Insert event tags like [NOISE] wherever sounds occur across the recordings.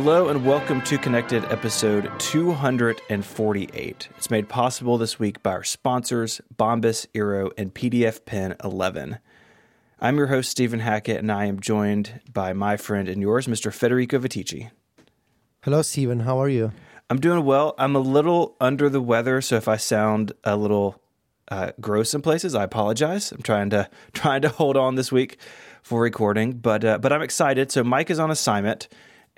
Hello and welcome to Connected episode 248. It's made possible this week by our sponsors, Bombas, Eero, and PDFpen 11. I'm your host, Stephen Hackett, and I am joined by my friend and yours, Mr. Federico Viticci. Hello, Stephen. How are you? I'm doing well. I'm a little under the weather, so if I sound a little uh, gross in places, I apologize. I'm trying to [LAUGHS] trying to hold on this week for recording, but uh, but I'm excited. So Mike is on assignment,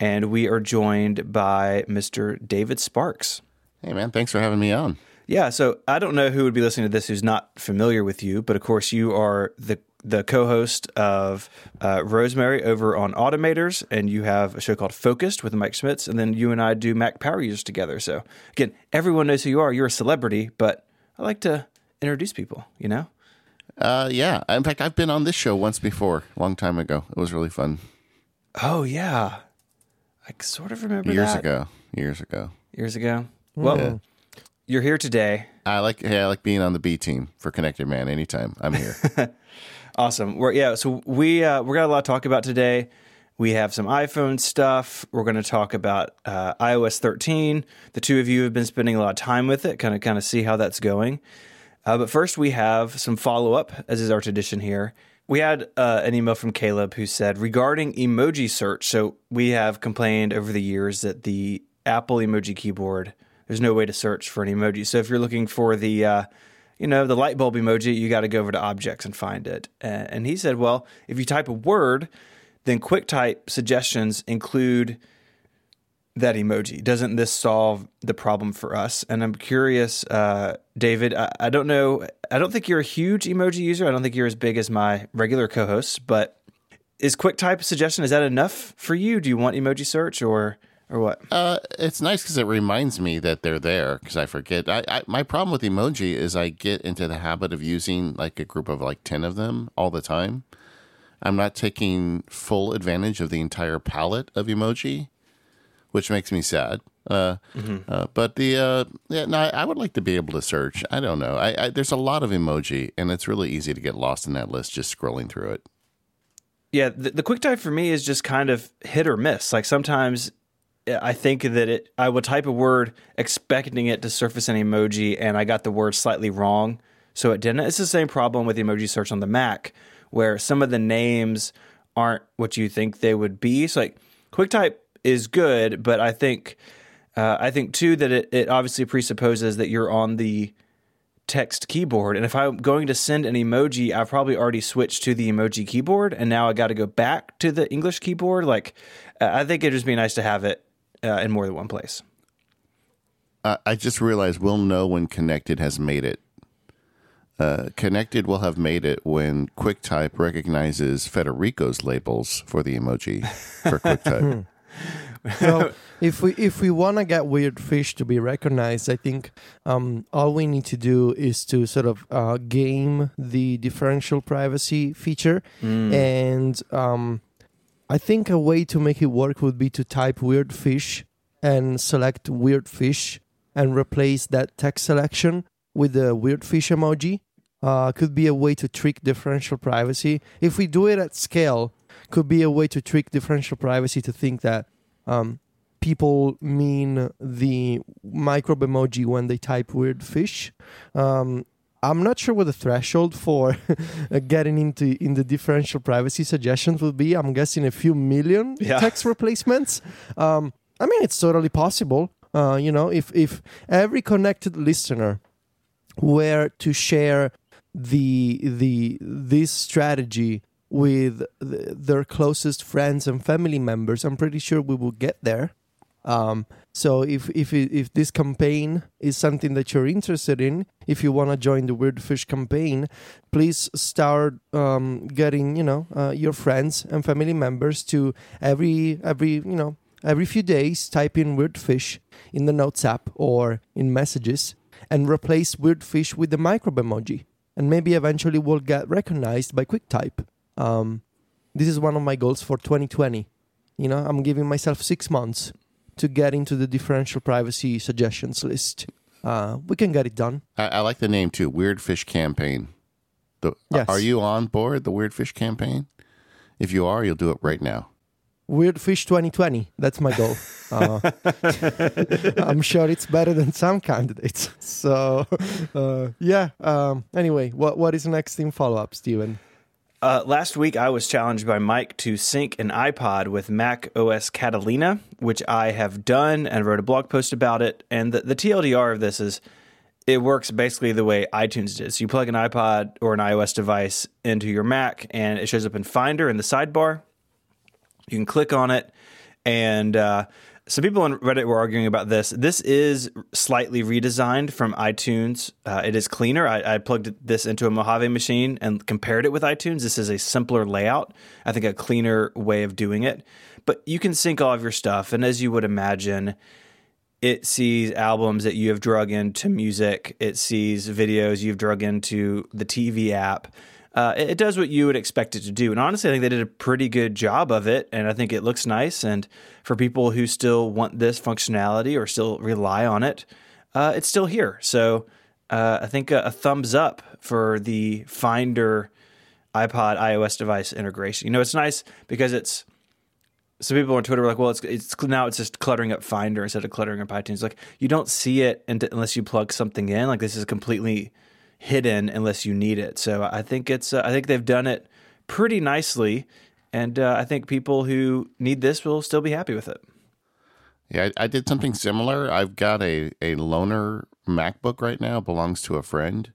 and we are joined by Mr. David Sparks. Hey, man, thanks for having me on. Yeah, so I don't know who would be listening to this who's not familiar with you, but of course you are the the co-host of uh, Rosemary over on Automators, and you have a show called Focused with Mike Schmitz, and then you and I do Mac Power Users together. So again, everyone knows who you are. You're a celebrity, but I like to introduce people. You know? Uh, yeah. In fact, I've been on this show once before, a long time ago. It was really fun. Oh yeah, I sort of remember years that. ago. Years ago. Years ago. Well, Yeah. you're here today. I like. Hey, I like being on the B team for Connected Man. Anytime I'm here. [LAUGHS] Awesome. We're yeah. So we uh, we're got a lot to talk about today. We have some iPhone stuff. We're going to talk about uh, iOS 13. The two of you have been spending a lot of time with it. Kind of kind of see how that's going. Uh, but first, we have some follow up, as is our tradition here. We had uh, an email from Caleb who said regarding emoji search. So we have complained over the years that the Apple emoji keyboard there's no way to search for an emoji. So if you're looking for the uh, you know, the light bulb emoji, you got to go over to objects and find it. And he said, well, if you type a word, then QuickType suggestions include that emoji. Doesn't this solve the problem for us? And I'm curious, uh, David, I, I don't know, I don't think you're a huge emoji user. I don't think you're as big as my regular co hosts, but is QuickType suggestion, is that enough for you? Do you want emoji search or, or what? uh, it's nice because it reminds me that they're there because I forget. I, I my problem with emoji is I get into the habit of using like a group of like ten of them all the time. I'm not taking full advantage of the entire palette of emoji, which makes me sad. Uh, uh, but the uh, yeah, no, I, I would like to be able to search. I don't know. I, I there's a lot of emoji, and it's really easy to get lost in that list just scrolling through it. Yeah, the, the quick type for me is just kind of hit or miss. Like sometimes I think that it, I would type a word expecting it to surface an emoji, and I got the word slightly wrong, so it didn't. It's the same problem with emoji search on the Mac, where some of the names aren't what you think they would be. So like QuickType is good, but I think uh, I think too that it, it obviously presupposes that you're on the text keyboard. And if I'm going to send an emoji, I've probably already switched to the emoji keyboard, and now I got to go back to the English keyboard. Like, uh, I think it'd just be nice to have it uh, in more than one place. Uh, I just realized we'll know when Connected has made it. Uh, Connected will have made it when QuickType recognizes Federico's labels for the emoji for [LAUGHS] QuickType. Well, [LAUGHS] if we if we want to get weird fish to be recognized, I think um, all we need to do is to sort of uh, game the differential privacy feature, and um, I think a way to make it work would be to type weird fish and select weird fish and replace that text selection with the weird fish emoji. Uh, could be a way to trick differential privacy. If we do it at scale, could be a way to trick differential privacy to think that um, people mean the microbe emoji when they type weird fish. Um, I'm not sure what the threshold for [LAUGHS] getting into in the differential privacy suggestions would be. I'm guessing a few million Yeah. text [LAUGHS] replacements. Um, I mean, it's totally possible. Uh, you know, if if every connected listener were to share the the this strategy with th- their closest friends and family members, I'm pretty sure we will get there. Um, so if if if this campaign is something that you're interested in, if you want to join the Weird Fish campaign, please start um, getting you know uh, your friends and family members to every every you know every few days type in Weird Fish in the Notes app or in Messages and replace Weird Fish with the microbe emoji, and maybe eventually we'll get recognized by QuickType. Um, this is one of my goals for 2020. You know, I'm giving myself six months to get into the differential privacy suggestions list. Uh, we can get it done. I, I like the name too, Weird Fish Campaign. The, Yes. Are you on board the Weird Fish Campaign? If you are, you'll do it right now. Weird Fish 2020. That's my goal. [LAUGHS] Uh, [LAUGHS] I'm sure it's better than some candidates. [LAUGHS] So, uh, yeah. Um, anyway, what what is next in follow up, Stephen? Uh, last week, I was challenged by Mike to sync an iPod with Mac OS Catalina, which I have done and wrote a blog post about it. And the, the TLDR of this is it works basically the way iTunes. So you plug an iPod or an iOS device into your Mac, and it shows up in Finder in the sidebar. You can click on it, and uh, some people on Reddit were arguing about this. This is slightly redesigned from iTunes. Uh, it is cleaner. I, I, plugged this into a Mojave machine and compared it with iTunes. This is a simpler layout. I think a cleaner way of doing it. But you can sync all of your stuff, and as you would imagine, it sees albums that you have drug into music. It sees videos you've drug into the TV app uh, it, it, does what you would expect it to do. And honestly, I think they did a pretty good job of it. And I think it looks nice. And for people who still want this functionality or still rely on it, uh, it's still here. So uh, I think a, a, thumbs up for the Finder iPod iOS device integration. You know, it's nice because it's some people on Twitter were like, "Well, it's it's now it's just cluttering up Finder instead of cluttering up iTunes." Like you don't see it unless you plug something in. Like this is completely hidden unless you need it. So I think it's uh, I think they've done it pretty nicely, and uh, I think people who need this will still be happy with it. Yeah, I, I, did something similar. I've got a a loaner MacBook right now, belongs to a friend,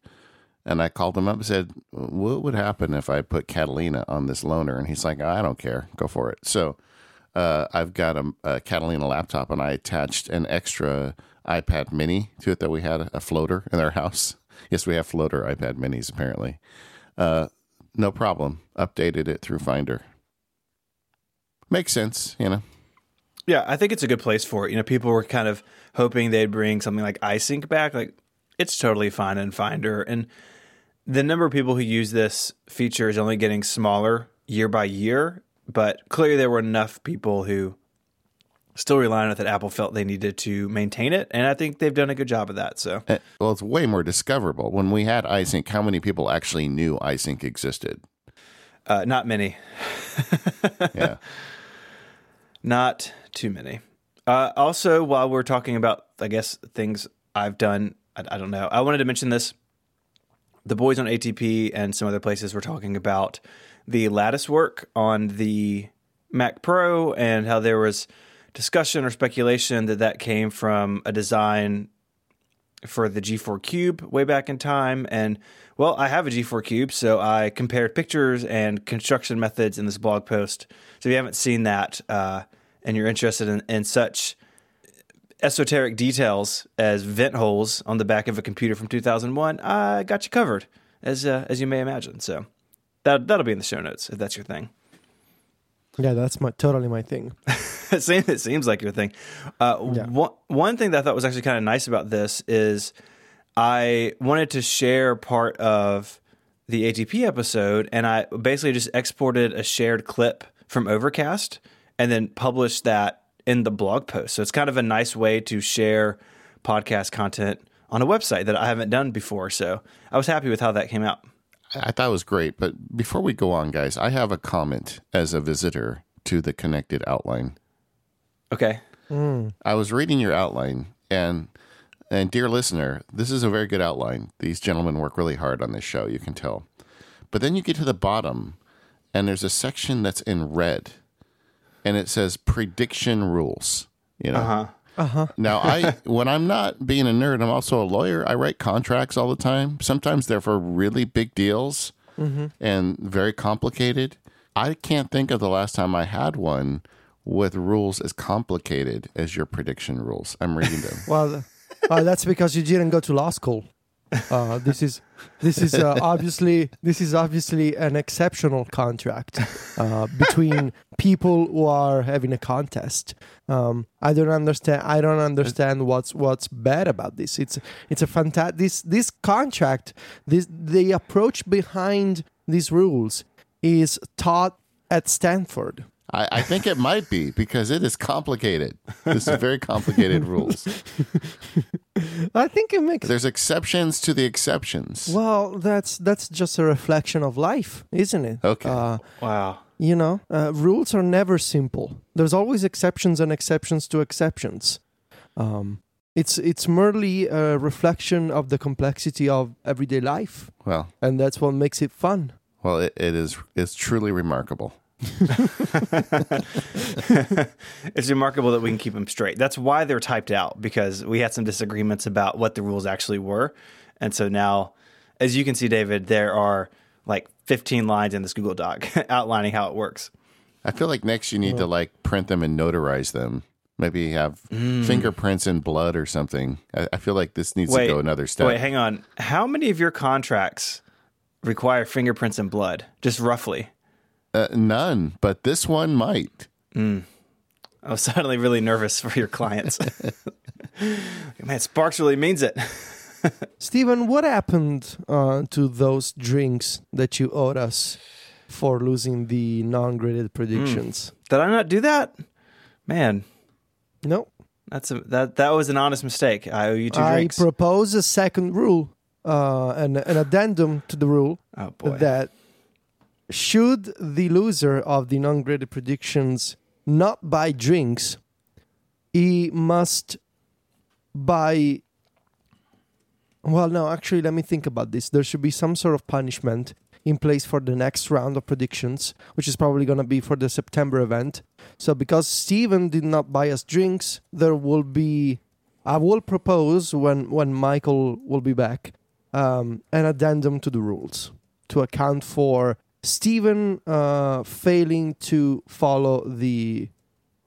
and I called him up and said, "What would happen if I put Catalina on this loaner?" And he's like, "I don't care, go for it." So. Uh, I've got a, a Catalina laptop, and I attached an extra iPad Mini to it that we had a floater in our [LAUGHS] house Yes, we have floater iPad minis apparently. Uh, no problem. Updated it through Finder. Makes sense, you know. Yeah, I think it's a good place for it. You know, people were kind of hoping they'd bring something like iSync back. Like, it's totally fine in Finder. And the number of people who use this feature is only getting smaller year by year. But clearly, there were enough people who still relying on that Apple felt they needed to maintain it, and I think they've done a good job of that. So, uh, well, it's way more discoverable. When we had iSync, how many people actually knew iSync existed? Uh, not many. [LAUGHS] yeah, not too many. Uh, also, while we're talking about, I guess things I've done, I, I don't know. I wanted to mention this. The boys on ATP and some other places were talking about the lattice work on the Mac Pro and how there was discussion or speculation that that came from a design for the G4 Cube way back in time. And well, I have a G4 Cube, so I compared pictures and construction methods in this blog post. So if you haven't seen that uh, and you're interested in, in such esoteric details as vent holes on the back of a computer from 2001, I got you covered, as uh, as you may imagine. So that that'll be in the show notes if that's your thing. Yeah, that's my totally my thing. [LAUGHS] it, seems, it seems like your thing. Uh, yeah. one, one thing that I thought was actually kind of nice about this is I wanted to share part of the ATP episode, and I basically just exported a shared clip from Overcast and then published that in the blog post. So it's kind of a nice way to share podcast content on a website that I haven't done before. So I was happy with how that came out. I thought it was great. But before we go on, guys, I have a comment as a visitor to the connected outline. Okay. Mm. I was reading your outline, and and dear listener, this is a very good outline. These gentlemen work really hard on this show. You can tell. But then you get to the bottom, and there's a section that's in red, and it says prediction rules. You know. Uh-huh. Uh-huh. now, I [LAUGHS] when I'm not being a nerd, I'm also a lawyer. I write contracts all the time. Sometimes they're for really big deals mm-hmm. and very complicated. I can't think of the last time I had one with rules as complicated as your prediction rules. I'm reading them. [LAUGHS] well, uh, that's because you didn't go to law school. Uh, this is this is uh, [LAUGHS] obviously this is obviously an exceptional contract uh, between [LAUGHS] people who are having a contest. Um, I don't understand. I don't understand what's what's bad about this. It's it's a fantastic this this contract. This the approach behind these rules is taught at Stanford. I, I, think it might be because it is complicated. This is very complicated [LAUGHS] rules. I think it makes there's exceptions to the exceptions. Well, that's that's just a reflection of life, isn't it? Okay. Uh, wow. You know, uh, rules are never simple. there's always exceptions and exceptions to exceptions. Um, it's it's merely a reflection of the complexity of everyday life, Well, and that's what makes it fun. well, it, it is. It's truly remarkable. It's remarkable that we can keep them straight. That's why they're typed out because we had some disagreements about what the rules actually were. And so now, as you can see, David, there are like 15 lines in this Google Doc [LAUGHS] outlining how it works. I feel like next you need to like print them and notarize them. Maybe have mm. fingerprints in blood or something. I, I feel like this needs to go another step. Wait, hang on. How many of your contracts require fingerprints and blood? Just roughly. Uh, none, but this one might. I was [LAUGHS] suddenly really nervous for your clients. [LAUGHS] Man, Sparks really means it. [LAUGHS] Stephen, what happened uh, to those drinks that you owed us for losing the non-graded predictions? Did I not do that? Man, No, that's a, that that was an honest mistake. I owe you two I drinks. propose a second rule, uh, an, an addendum to the rule oh boy. that should the loser of the non-graded predictions not buy drinks, he must buy. Well, no, actually, let me think about this. There should be some sort of punishment in place for the next round of predictions, which is probably going to be for the September event. So, because Stephen did not buy us drinks, there will be. I will propose when when Michael will be back um, an addendum to the rules to account for Stephen uh, failing to follow the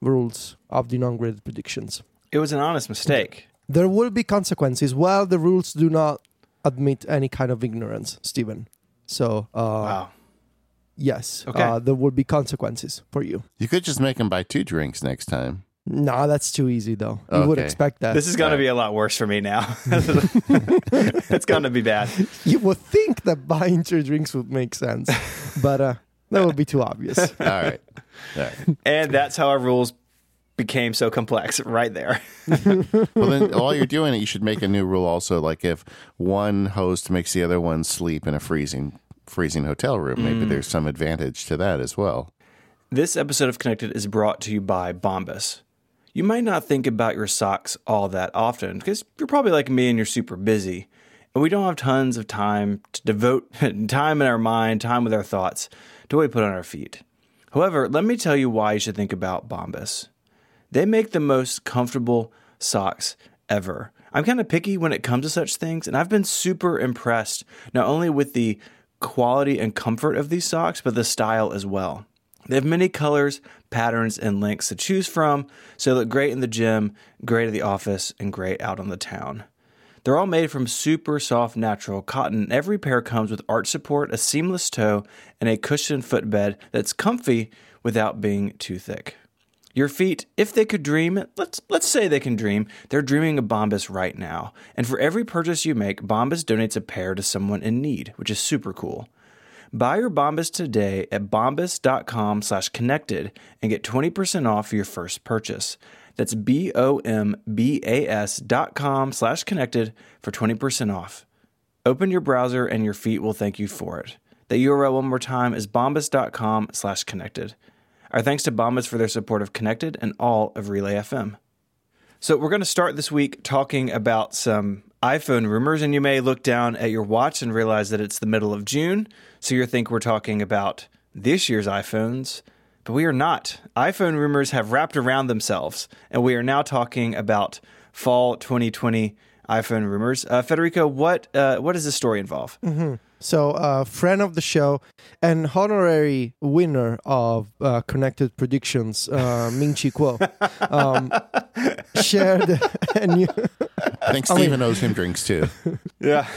rules of the non-graded predictions. it was an honest mistake. There will be consequences. Well, the rules do not admit any kind of ignorance, Stephen. So, uh, Wow. yes, Okay. uh, there will be consequences for you. You could just make him buy two drinks next time. No, that's too easy, though. You would expect that. This is going to be a lot worse for me now. [LAUGHS] it's going to be bad. [LAUGHS] you would think that buying two drinks would make sense, but uh, that would be too obvious. [LAUGHS] All right. All right. And that's how our rules became so complex right there. Well, then while you're doing it, you should make a new rule also. Like if one host makes the other one sleep in a freezing freezing hotel room, maybe there's some advantage to that as well. This episode of Connected is brought to you by Bombas. You might not think about your socks all that often because you're probably like me and you're super busy. And we don't have tons of time to devote [LAUGHS] time in our mind, time with our thoughts to what we put on our feet. However, let me tell you why you should think about Bombas. They make the most comfortable socks ever. I'm kind of picky when it comes to such things, and I've been super impressed not only with the quality and comfort of these socks, but the style as well. They have many colors, patterns, and lengths to choose from, so they look great in the gym, great at the office, and great out on the town. They're all made from super soft natural cotton. Every pair comes with arch support, a seamless toe, and a cushioned footbed that's comfy without being too thick. Your feet, if they could dream, let's let's say they can dream, they're dreaming of Bombas right now. And for every purchase you make, Bombas donates a pair to someone in need, which is super cool. Buy your Bombas today at bombas.com slash connected and get 20% off your first purchase. That's B-O-M-B-A-S dot com slash connected for 20% off. Open your browser and your feet will thank you for it. The URL one more time is bombas.com slash connected. Our thanks to Bombas for their support of Connected and all of Relay FM. So we're going to start this week talking about some iPhone rumors, and you may look down at your watch and realize that it's the middle of June. So you think we're talking about this year's iPhones, but we are not. iPhone rumors have wrapped around themselves, and we are now talking about fall 2020 iPhone rumors. Uh, Federico, what uh, what does this story involve? So, uh, friend of the show and honorary winner of uh, Connected Predictions, uh, Ming Chi Kuo, [LAUGHS] um, shared [LAUGHS] a new. I think Stephen owes him drinks too. [LAUGHS] Yeah,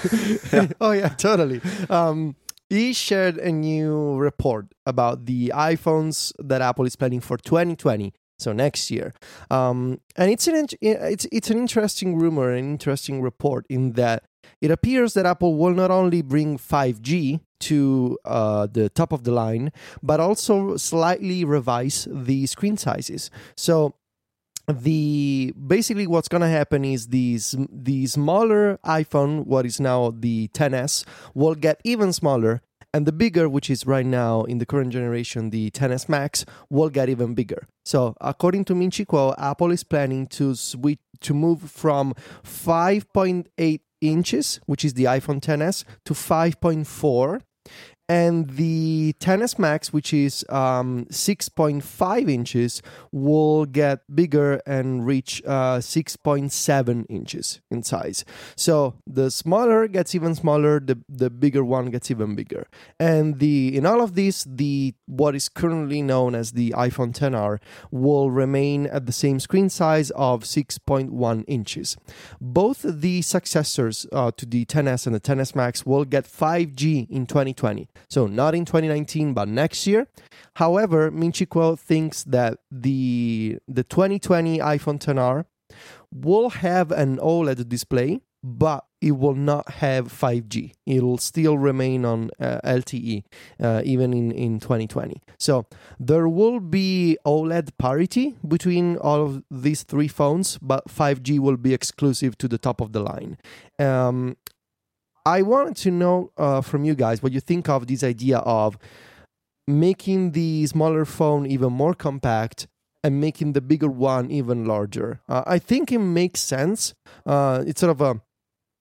oh yeah, totally. Um, he shared a new report about the iPhones that Apple is planning for 2020, so next year. Um, and it's an it's it's an interesting rumor, an interesting report in that it appears that Apple will not only bring 5G to uh, the top of the line, but also slightly revise the screen sizes. So the basically what's gonna happen is these the smaller iPhone, what is now the 10s, will get even smaller, and the bigger, which is right now in the current generation, the 10s Max, will get even bigger. So, according to Ming Chi Kuo, Apple is planning to switch to move from 5.8 inches, which is the iPhone 10s, to 5.4 and the 10s max which is um, 6.5 inches will get bigger and reach uh, 6.7 inches in size. So the smaller gets even smaller the, the bigger one gets even bigger. And the in all of this the what is currently known as the iphone 10r will remain at the same screen size of 6.1 inches. Both the successors uh, to the 10s and the 10s max will get 5g in 2020 so not in 2019, but next year. However, Ming Chi Kuo thinks that the the 2020 iPhone 10R will have an OLED display, but it will not have 5G. It'll still remain on uh, LTE uh, even in, in 2020. So there will be OLED parity between all of these three phones, but 5G will be exclusive to the top of the line. Um, I wanted to know uh, from you guys what you think of this idea of making the smaller phone even more compact and making the bigger one even larger. Uh, I think it makes sense. Uh, it's sort of a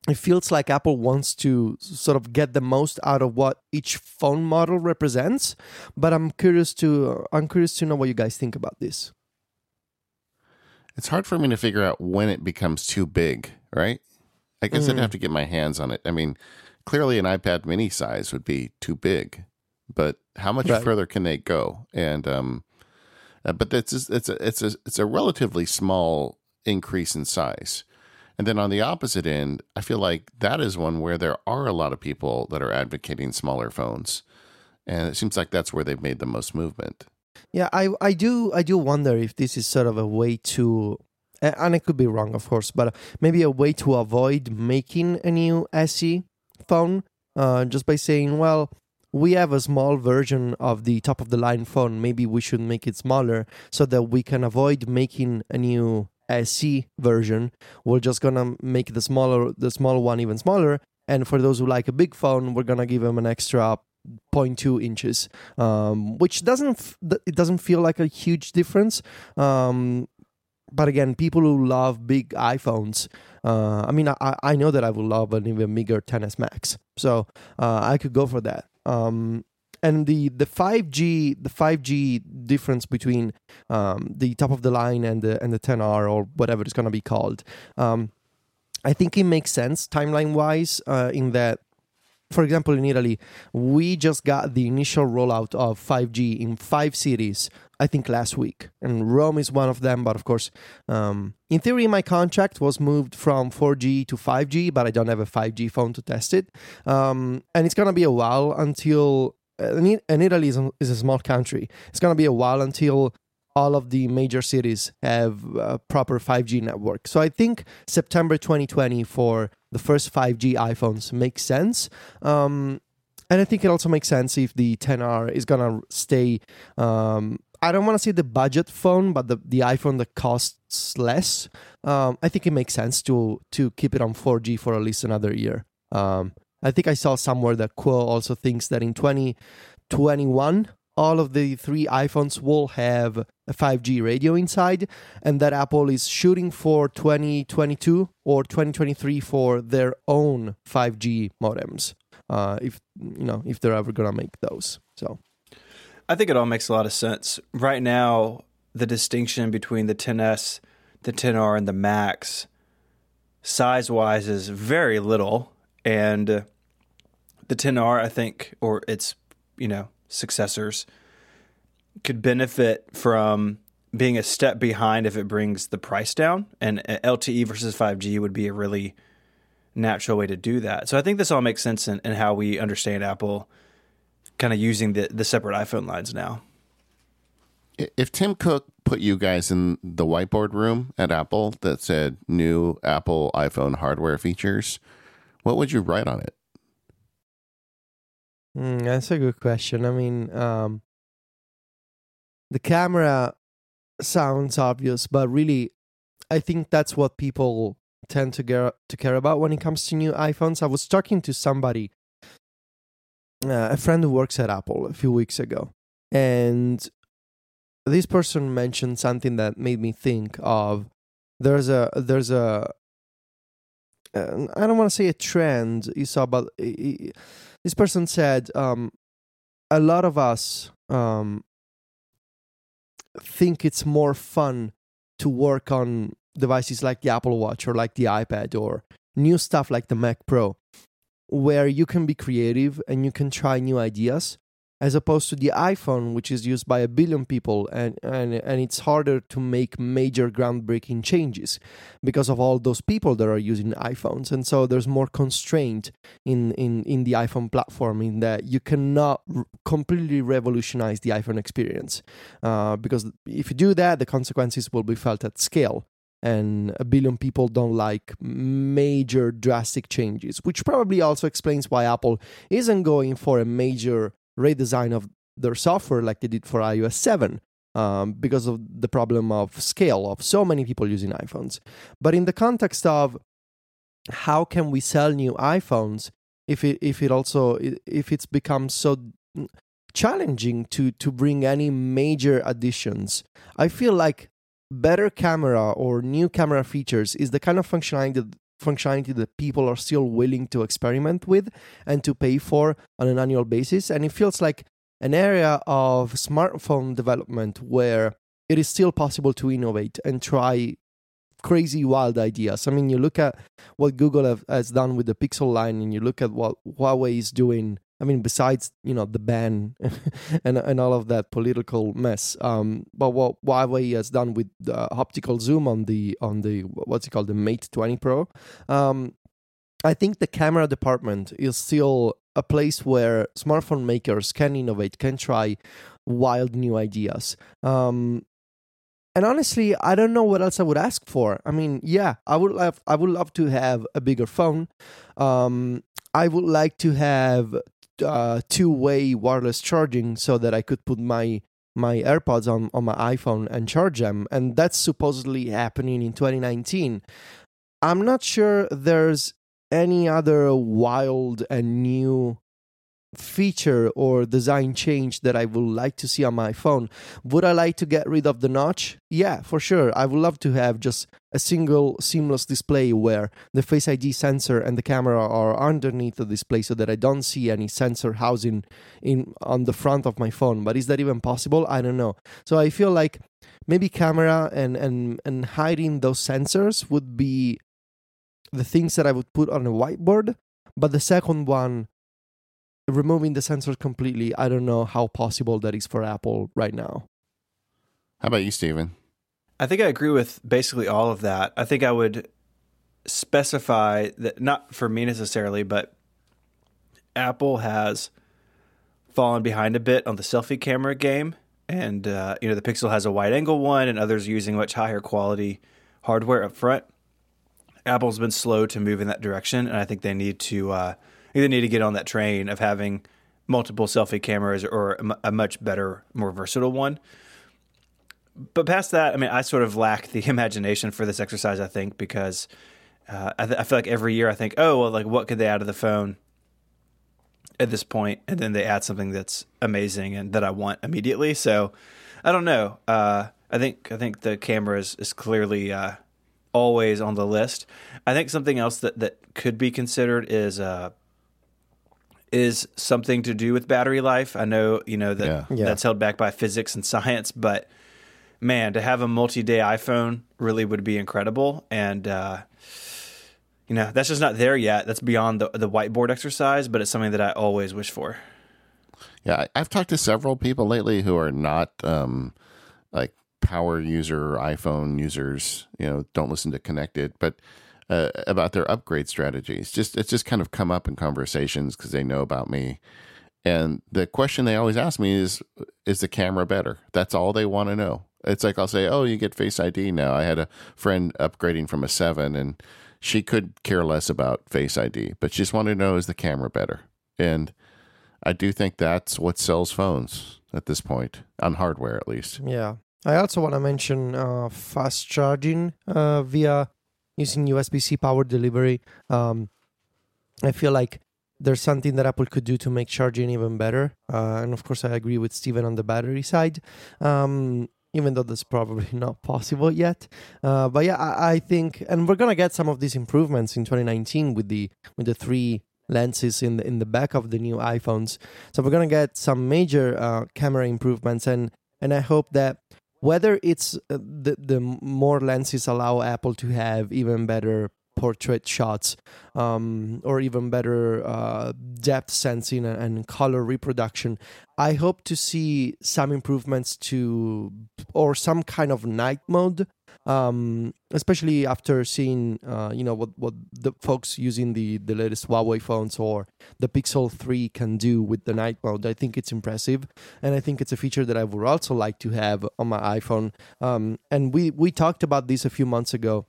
it feels like Apple wants to sort of get the most out of what each phone model represents. But I'm curious to I'm curious to know what you guys think about this. It's hard for me to figure out when it becomes too big, right? I guess mm. I'd have to get my hands on it. I mean, clearly an iPad mini size would be too big, but how much right. further can they go? And um, uh, but it's it's a it's a it's a relatively small increase in size. And then on the opposite end, I feel like that is one where there are a lot of people that are advocating smaller phones, and it seems like that's where they've made the most movement. Yeah, I I do I do wonder if this is sort of a way to and I could be wrong, of course, but maybe a way to avoid making a new SE phone uh, just by saying, well, we have a small version of the top of the line phone. Maybe we should make it smaller so that we can avoid making a new SE version. We're just gonna make the smaller, the small one even smaller. And for those who like a big phone, we're gonna give them an extra 0.2 inches, um, which doesn't f- it doesn't feel like a huge difference. Um, but again, people who love big iPhones, uh, I mean, I, I know that I would love an even bigger 10s Max, so uh, I could go for that. Um, and the the 5G the 5G difference between um, the top of the line and the and the 10R or whatever it's gonna be called, um, I think it makes sense timeline wise uh, in that for example, in Italy, we just got the initial rollout of 5G in five cities, I think last week. And Rome is one of them, but of course, um, in theory, my contract was moved from 4G to 5G, but I don't have a 5G phone to test it. Um, and it's going to be a while until. And Italy is a, is a small country. It's going to be a while until all of the major cities have a proper 5G network. So I think September 2020 for the first 5G iPhones makes sense. Um, and I think it also makes sense if the 10R is gonna stay. Um, I don't want to say the budget phone, but the, the iPhone that costs less. Um, I think it makes sense to to keep it on 4G for at least another year. Um, I think I saw somewhere that Kuo also thinks that in 2021 all of the three iPhones will have a 5G radio inside, and that Apple is shooting for 2022 or 2023 for their own 5G modems. Uh, if you know if they're ever gonna make those, so I think it all makes a lot of sense. Right now, the distinction between the 10s, the 10R, and the Max, size wise, is very little, and the 10R, I think, or its you know successors could benefit from being a step behind if it brings the price down. And uh, LTE versus 5G would be a really natural way to do that. So I think this all makes sense in, in how we understand Apple kind of using the, the separate iPhone lines now. If Tim Cook put you guys in the whiteboard room at Apple that said new Apple iPhone hardware features, what would you write on it? Mm, that's a good question. I mean, um, the camera sounds obvious, but really, I think that's what people tend to get to care about when it comes to new iPhones. I was talking to somebody uh, a friend who works at Apple a few weeks ago, and this person mentioned something that made me think of there's a there's a uh, I don't want to say a trend you saw, but this person said um, a lot of us um, think it's more fun to work on devices like the Apple Watch or like the iPad or new stuff like the Mac Pro, where you can be creative and you can try new ideas as opposed to the iPhone, which is used by a billion people, and, and, and it's harder to make major groundbreaking changes because of all those people that are using iPhones. And so there's more constraint in, in, in the iPhone platform in that you cannot r- completely revolutionize the iPhone experience. Uh, because if you do that, the consequences will be felt at scale. And a billion people don't like major drastic changes, which probably also explains why Apple isn't going for a major redesign of their software like they did for iOS 7 um, because of the problem of scale of so many people using iPhones. But in the context of how can we sell new iPhones if it if it also if it's become so challenging to to bring any major additions, I feel like better camera or new camera features is the kind of functionality that functionality that people are still willing to experiment with and to pay for on an annual basis. And it feels like an area of smartphone development where it is still possible to innovate and try crazy wild ideas. I mean, you look at what Google have, has done with the Pixel line, and you look at what Huawei is doing I mean, besides you know the ban [LAUGHS] and and all of that political mess, um, but what Huawei has done with the optical zoom on the on the what's it called the Mate 20 Pro, um, I think the camera department is still a place where smartphone makers can innovate, can try wild new ideas. Um, and honestly, I don't know what else I would ask for. I mean, yeah, I would love, I would love to have a bigger phone. Um, I would like to have uh, two-way wireless charging so that I could put my my AirPods on on my iPhone and charge them, and that's supposedly happening in 2019. I'm not sure there's any other wild and new feature or design change that I would like to see on my phone. Would I like to get rid of the notch? Yeah, for sure. I would love to have just a single seamless display where the Face ID sensor and the camera are underneath the display so that I don't see any sensor housing in on the front of my phone. But is that even possible? I don't know. So I feel like maybe camera and and and hiding those sensors would be the things that I would put on a whiteboard. But the second one removing the sensors completely, I don't know how possible that is for Apple right now. How about you, Stephen? I think I agree with basically all of that. I think I would specify that not for me necessarily, but Apple has fallen behind a bit on the selfie camera game, and uh, you know the Pixel has a wide angle one, and others using much higher quality hardware up front. Apple's been slow to move in that direction, and I think they need to uh, either need to get on that train of having multiple selfie cameras or a much better, more versatile one. But past that, I mean, I sort of lack the [LAUGHS] imagination for this exercise. I think because uh, I, th- I, feel like every year I think, oh well, like what could they add to the phone at this point? point, and then they add something that's amazing and that I want immediately. So I don't know. Uh, I think I think the camera is, is clearly uh, always on the list. I think something else that, that could be considered is uh, is something to do with battery life. I know, you know, that yeah. Yeah. that's held back by physics and science, but man, to have a multi-day iPhone really would be incredible. And, uh, you know, that's just not there yet. That's beyond the, the whiteboard exercise, but it's something that I always wish for. Yeah, I've talked to several people lately who are not um, like power user iPhone users. You know, don't listen to connected, but uh, about their upgrade strategies. Just it's just kind of come up in conversations because they know about me. And the question they always ask me is, is the camera better? That's all they want to know. It's like I'll say, oh, you get Face ID now. I had a friend upgrading from a seven, and she could care less about Face ID, but she just wanted to know is the camera better? And I do think that's what sells phones at this point on hardware, at least. Yeah. I also want to mention uh, fast charging uh, via using USB C power delivery. Um, I feel like there's something that Apple could do to make charging even better. Uh, and of course, I agree with Stephen on the battery side. Um, even though that's probably [LAUGHS] not possible yet, uh, but yeah, I, I think, and we're gonna get some of these improvements in 2019 with the with the three lenses in the in the back of the new iPhones. So we're gonna get some major uh, camera improvements, and and I hope that whether it's uh, the the more lenses allow Apple to have even better portrait shots um, or even better uh, depth sensing and, and, color reproduction. I hope to see some improvements to or some kind of night mode. Um, especially after seeing, uh, you know, what, what the folks using the, the latest Huawei phones or the Pixel 3 can do with the night mode. I think it's impressive. And I think it's a feature that I would also like to have on my iPhone. Um, and we, we talked about this a few months ago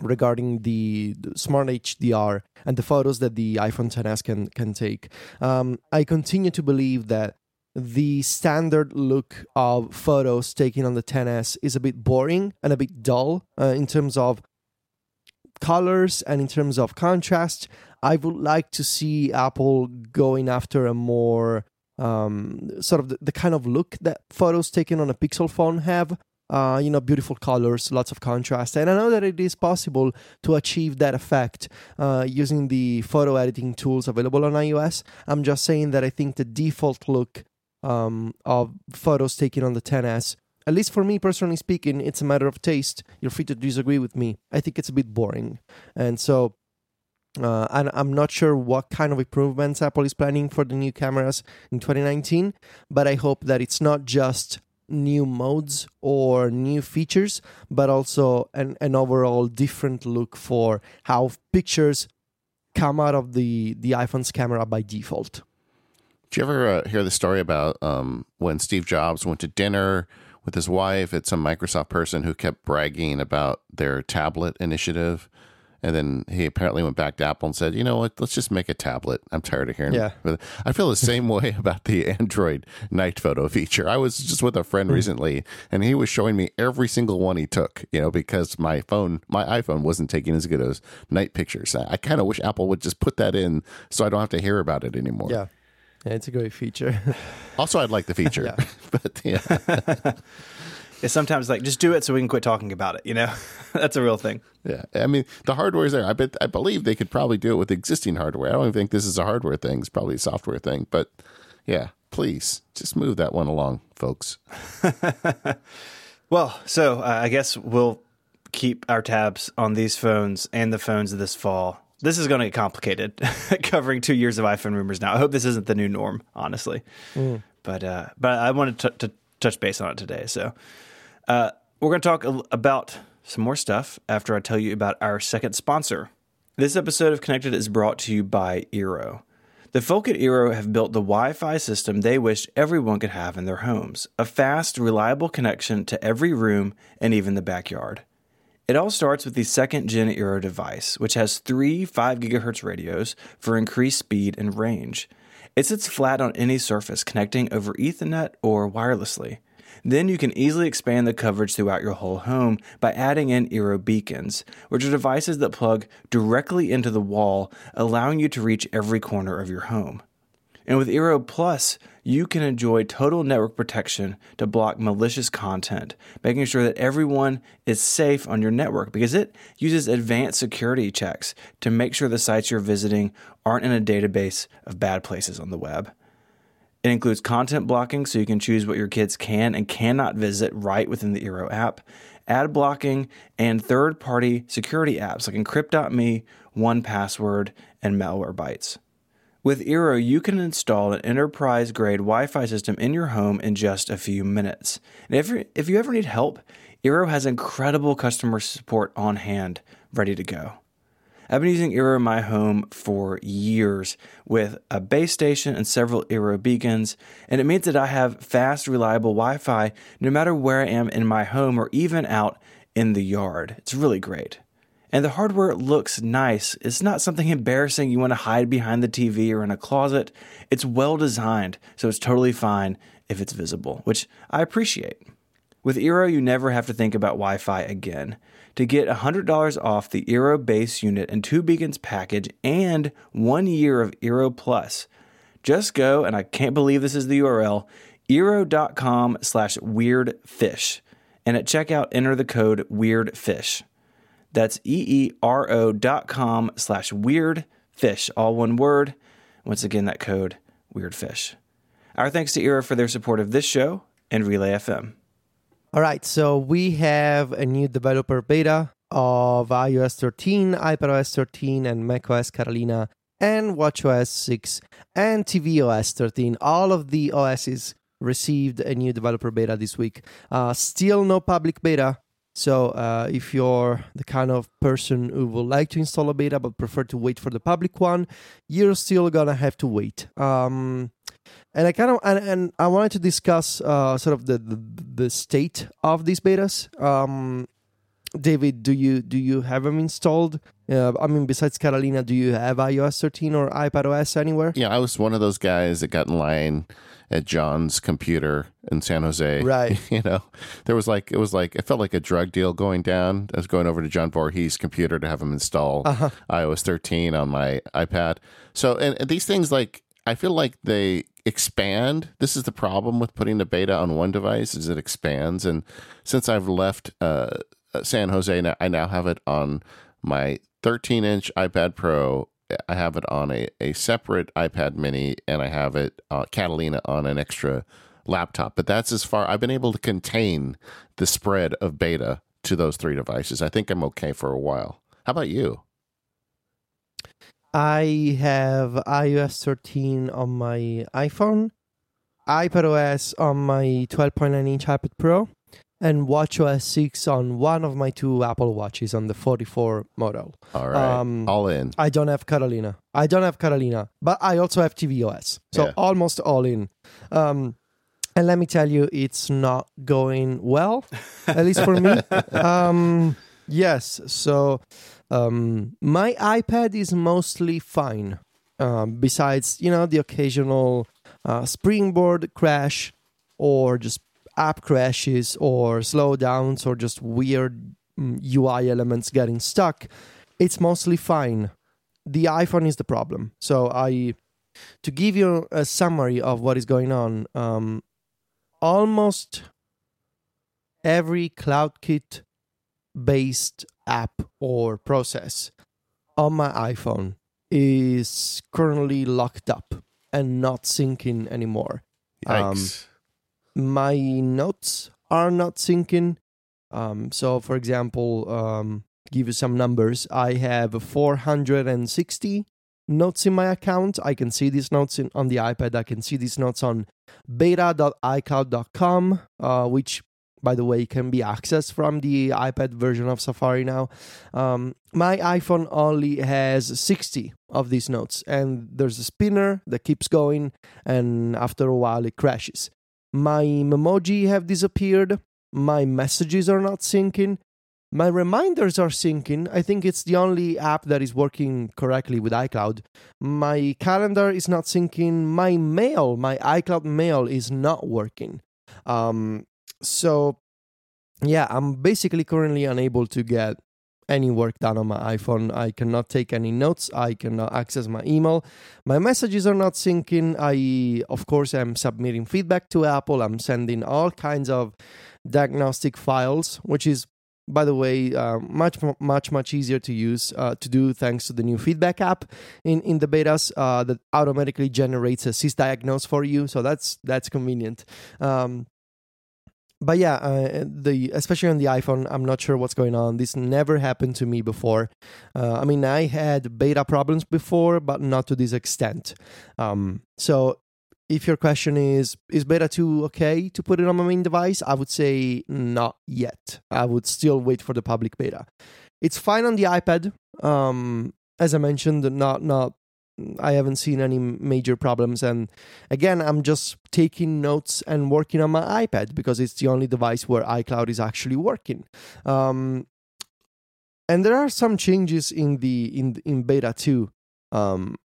regarding the, the, smart HDR and the photos that the iPhone XS can can take. Um, I continue to believe that the standard look of photos taken on the 10S is a bit boring and a bit dull uh, in terms of colors and in terms of contrast. I would like to see Apple going after a more um, sort of the, the kind of look that photos taken on a Pixel phone have uh, you know, beautiful colors, lots of contrast. And I know that it is possible to achieve that effect uh, using the photo editing tools available on iOS. I'm just saying that I think the default look um, of photos taken on the XS, at least for me personally speaking, it's a matter of taste. You're free to disagree with me. I think it's a bit boring. And so uh, and I'm not sure what kind of improvements Apple is planning for the new cameras in 2019, but I hope that it's not just new modes or new features, but also an, an overall different look for how pictures come out of the, the iPhone's camera by default. Did you ever uh, hear the story about um, when Steve Jobs went to dinner with his wife at some Microsoft person who kept bragging about their tablet initiative? And then he apparently went back to Apple and said, you know what, let's just make a tablet. I'm tired of hearing yeah. [LAUGHS] it. I feel the same way about the Android night photo feature. I was just with a friend hmm. recently and he was showing me every single one he took, you know, because my phone, my iPhone wasn't taking as good as night pictures. I, I kind of wish Apple would just put that in so I don't have to hear about it anymore. Yeah. Yeah, it's a great feature. [LAUGHS] also, I'd like the feature, yeah. [LAUGHS] but yeah. [LAUGHS] It's sometimes like just do it so we can quit talking about it. You know, that's a real thing. Yeah, I mean the hardware is there. I bet I believe they could probably do it with existing hardware. I don't even think this is a hardware thing. It's probably a software thing. But yeah, please just move that one along, folks. well, so uh, I guess we'll keep our tabs on these phones and the phones of this fall. This is going to get complicated, [LAUGHS] covering two years of iPhone rumors now. I hope this isn't the new norm, honestly. Mm. But uh, but I wanted to, to touch base on it today. So uh, we're going to talk about some more stuff after I tell you about our second sponsor. This episode of Connected is brought to you by Eero. The folk at Eero have built the Wi Fi system they wish everyone could have in their homes a fast, reliable connection to every room and even the backyard. It all starts with the second gen Eero device, which has three 5 GHz radios for increased speed and range. It sits flat on any surface connecting over Ethernet or wirelessly. Then you can easily expand the coverage throughout your whole home by adding in Eero beacons, which are devices that plug directly into the wall, allowing you to reach every corner of your home. And with Eero Plus, you can enjoy total network protection to block malicious content, making sure that everyone is safe on your network because it uses advanced security checks to make sure the sites you're visiting aren't in a database of bad places on the web. It includes content blocking so you can choose what your kids can and cannot visit right within the Eero app, ad blocking, and third party security apps like Encrypt.me, 1Password, and Malwarebytes. With Eero, you can install an enterprise grade Wi Fi system in your home in just a few minutes. And if, if you ever need help, Eero has incredible customer support on hand, ready to go. I've been using Eero in my home for years with a base station and several Eero beacons, and it means that I have fast, reliable Wi Fi no matter where I am in my home or even out in the yard. It's really great. And the hardware looks nice. It's not something embarrassing you want to hide behind the TV or in a closet. It's well designed, so it's totally fine if it's visible, which I appreciate. With Eero, you never have to think about Wi Fi again. To get $100 off the Eero base unit and two beacons package and one year of Eero Plus, just go, and I can't believe this is the URL, eero.com slash weirdfish. And at checkout, enter the code weirdfish. That's E-E-R-O dot com slash weirdfish, all one word. Once again, that code, weirdfish. Our thanks to Eero for their support of this show and Relay FM. All right, so we have a new developer beta of iOS 13, iPadOS 13, and macOS Catalina, and WatchOS 6, and tvOS 13. All of the OSs received a new developer beta this week. Uh, still no public beta. So uh, if you're the kind of person who would like to install a beta but prefer to wait for the public one, you're still gonna have to wait. Um, and I kind of and, and I wanted to discuss uh, sort of the, the the state of these betas. Um, David, do you do you have them installed? Uh, I mean, besides Catalina, do you have iOS 13 or iPadOS anywhere? Yeah, I was one of those guys that got in line at John's computer in San Jose. [LAUGHS] Right. You know, there was like it was like it felt like a drug deal going down. I was going over to John Voorhees' computer to have him install Uh-huh. iOS 13 on my iPad. So, and, and these things like I feel like they expand. This is the problem with putting the beta on one device is it expands. And since I've left uh, San Jose, now I now have it on my 13 inch iPad Pro. I have it on a, a separate iPad Mini, and I have it uh, Catalina on an extra laptop. But that's as far I've been able to contain the spread of beta to those three devices. I think I'm okay for a while. How about you? I have iOS 13 on my iPhone, iPadOS on my 12.9 inch iPad Pro, and WatchOS 6 on one of my two Apple Watches on the 44 model. All right, Um, all in. I don't have Catalina. I don't have Catalina, but I also have tvOS. So Yeah. almost all in. Um, and let me tell you, it's not going well, at least for me. [LAUGHS] Um, yes. So um, my iPad is mostly fine. Um, besides, you know, the occasional uh, springboard crash or just app crashes or slowdowns or just weird mm, UI elements getting stuck, it's mostly fine. The iPhone is the problem. So I, to give you a summary of what is going on, um, almost every CloudKit based app or process on my iPhone is currently locked up and not syncing anymore. Um, Yikes. My notes are not syncing. Um, so, for example, um, give you some numbers. I have 460 notes in my account. I can see these notes in, on the iPad. I can see these notes on beta.icloud.com, uh, which, by the way, can be accessed from the iPad version of Safari now. Um, my iPhone only has 60 of these notes, and there's a spinner that keeps going, and after a while it crashes. My Memoji have disappeared. My messages are not syncing. My reminders are syncing. I think it's the only app that is working correctly with iCloud. My calendar is not syncing. My mail, my iCloud mail is not working. Um, so, yeah, I'm basically currently unable to get any work done on my iPhone. I cannot take any notes. I cannot access my email. My messages are not syncing. I, of course, am submitting feedback to Apple. I'm sending all kinds of diagnostic files, which is, by the way, uh, much, much, much easier to use uh, to do thanks to the new feedback app in, in the betas uh, that automatically generates a sysdiagnose for you. So that's that's convenient. Um, but yeah, uh, the especially on the iPhone, I'm not sure what's going on. This never happened to me before. Uh, I mean, I had beta problems before, but not to this extent. Um, so, if your question is is beta two okay to put it on my main device, I would say not yet. I would still wait for the public beta. It's fine on the iPad. Um, as I mentioned, not not I haven't seen any major problems. And again, I'm just taking notes and working on my iPad because it's the only device where iCloud is actually working. Um, and there are some changes in the in in beta 2 um,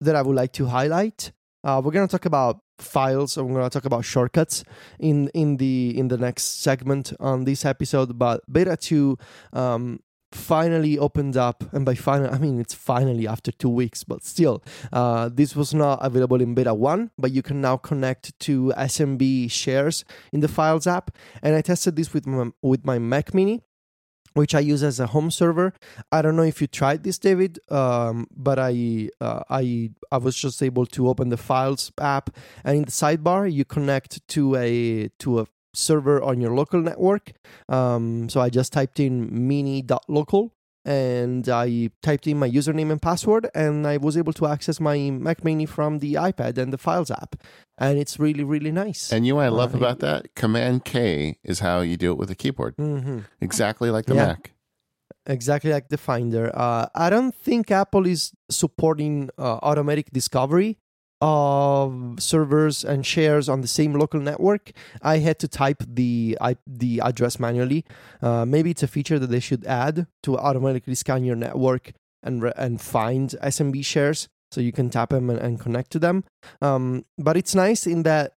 that I would like to highlight. Uh, we're gonna talk about files. and We're gonna talk about shortcuts in in the in the next segment on this episode. But beta two um, finally opened up, and by final I mean it's finally after two weeks, but still, uh, this was not available in beta one. But you can now connect to SMB shares in the Files app, and I tested this with my, with my Mac Mini which I use as a home server. I don't know if you tried this, David, um, but I uh, I I was just able to open the Files app, and in the sidebar you connect to a to a server on your local network. Um, so I just typed in mini.local and I typed in my username and password, and I was able to access my Mac Mini from the iPad and the Files app, and it's really really nice. And you know what I love Uh, about that? Command K is how you do it with a keyboard. Mhm. Exactly like the Yeah. Mac. exactly like the Finder. Uh, I don't think Apple is supporting uh, automatic discovery of servers and shares on the same local network. I had to type the I, the address manually. Uh, maybe it's a feature that they should add to automatically scan your network and re- and find SMB shares so you can tap them and, and connect to them. Um, but it's nice in that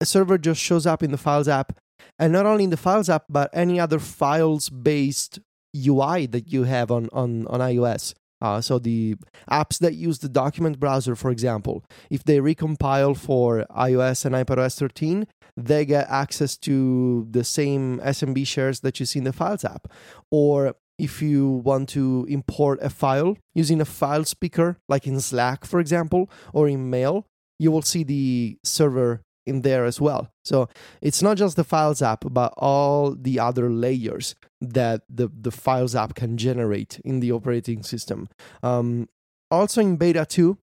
a server just shows up in the Files app, and not only in the Files app, but any other files based UI that you have on on on iOS. Uh, so the apps that use the document browser, for example, if they recompile for iOS and iPadOS 13, they get access to the same SMB shares that you see in the Files app. Or if you want to import a file using a file picker, like in Slack, for example, or in Mail, you will see the server in there as well. So it's not just the Files app, but all the other layers that the, the Files app can generate in the operating system. Um, also in beta 2,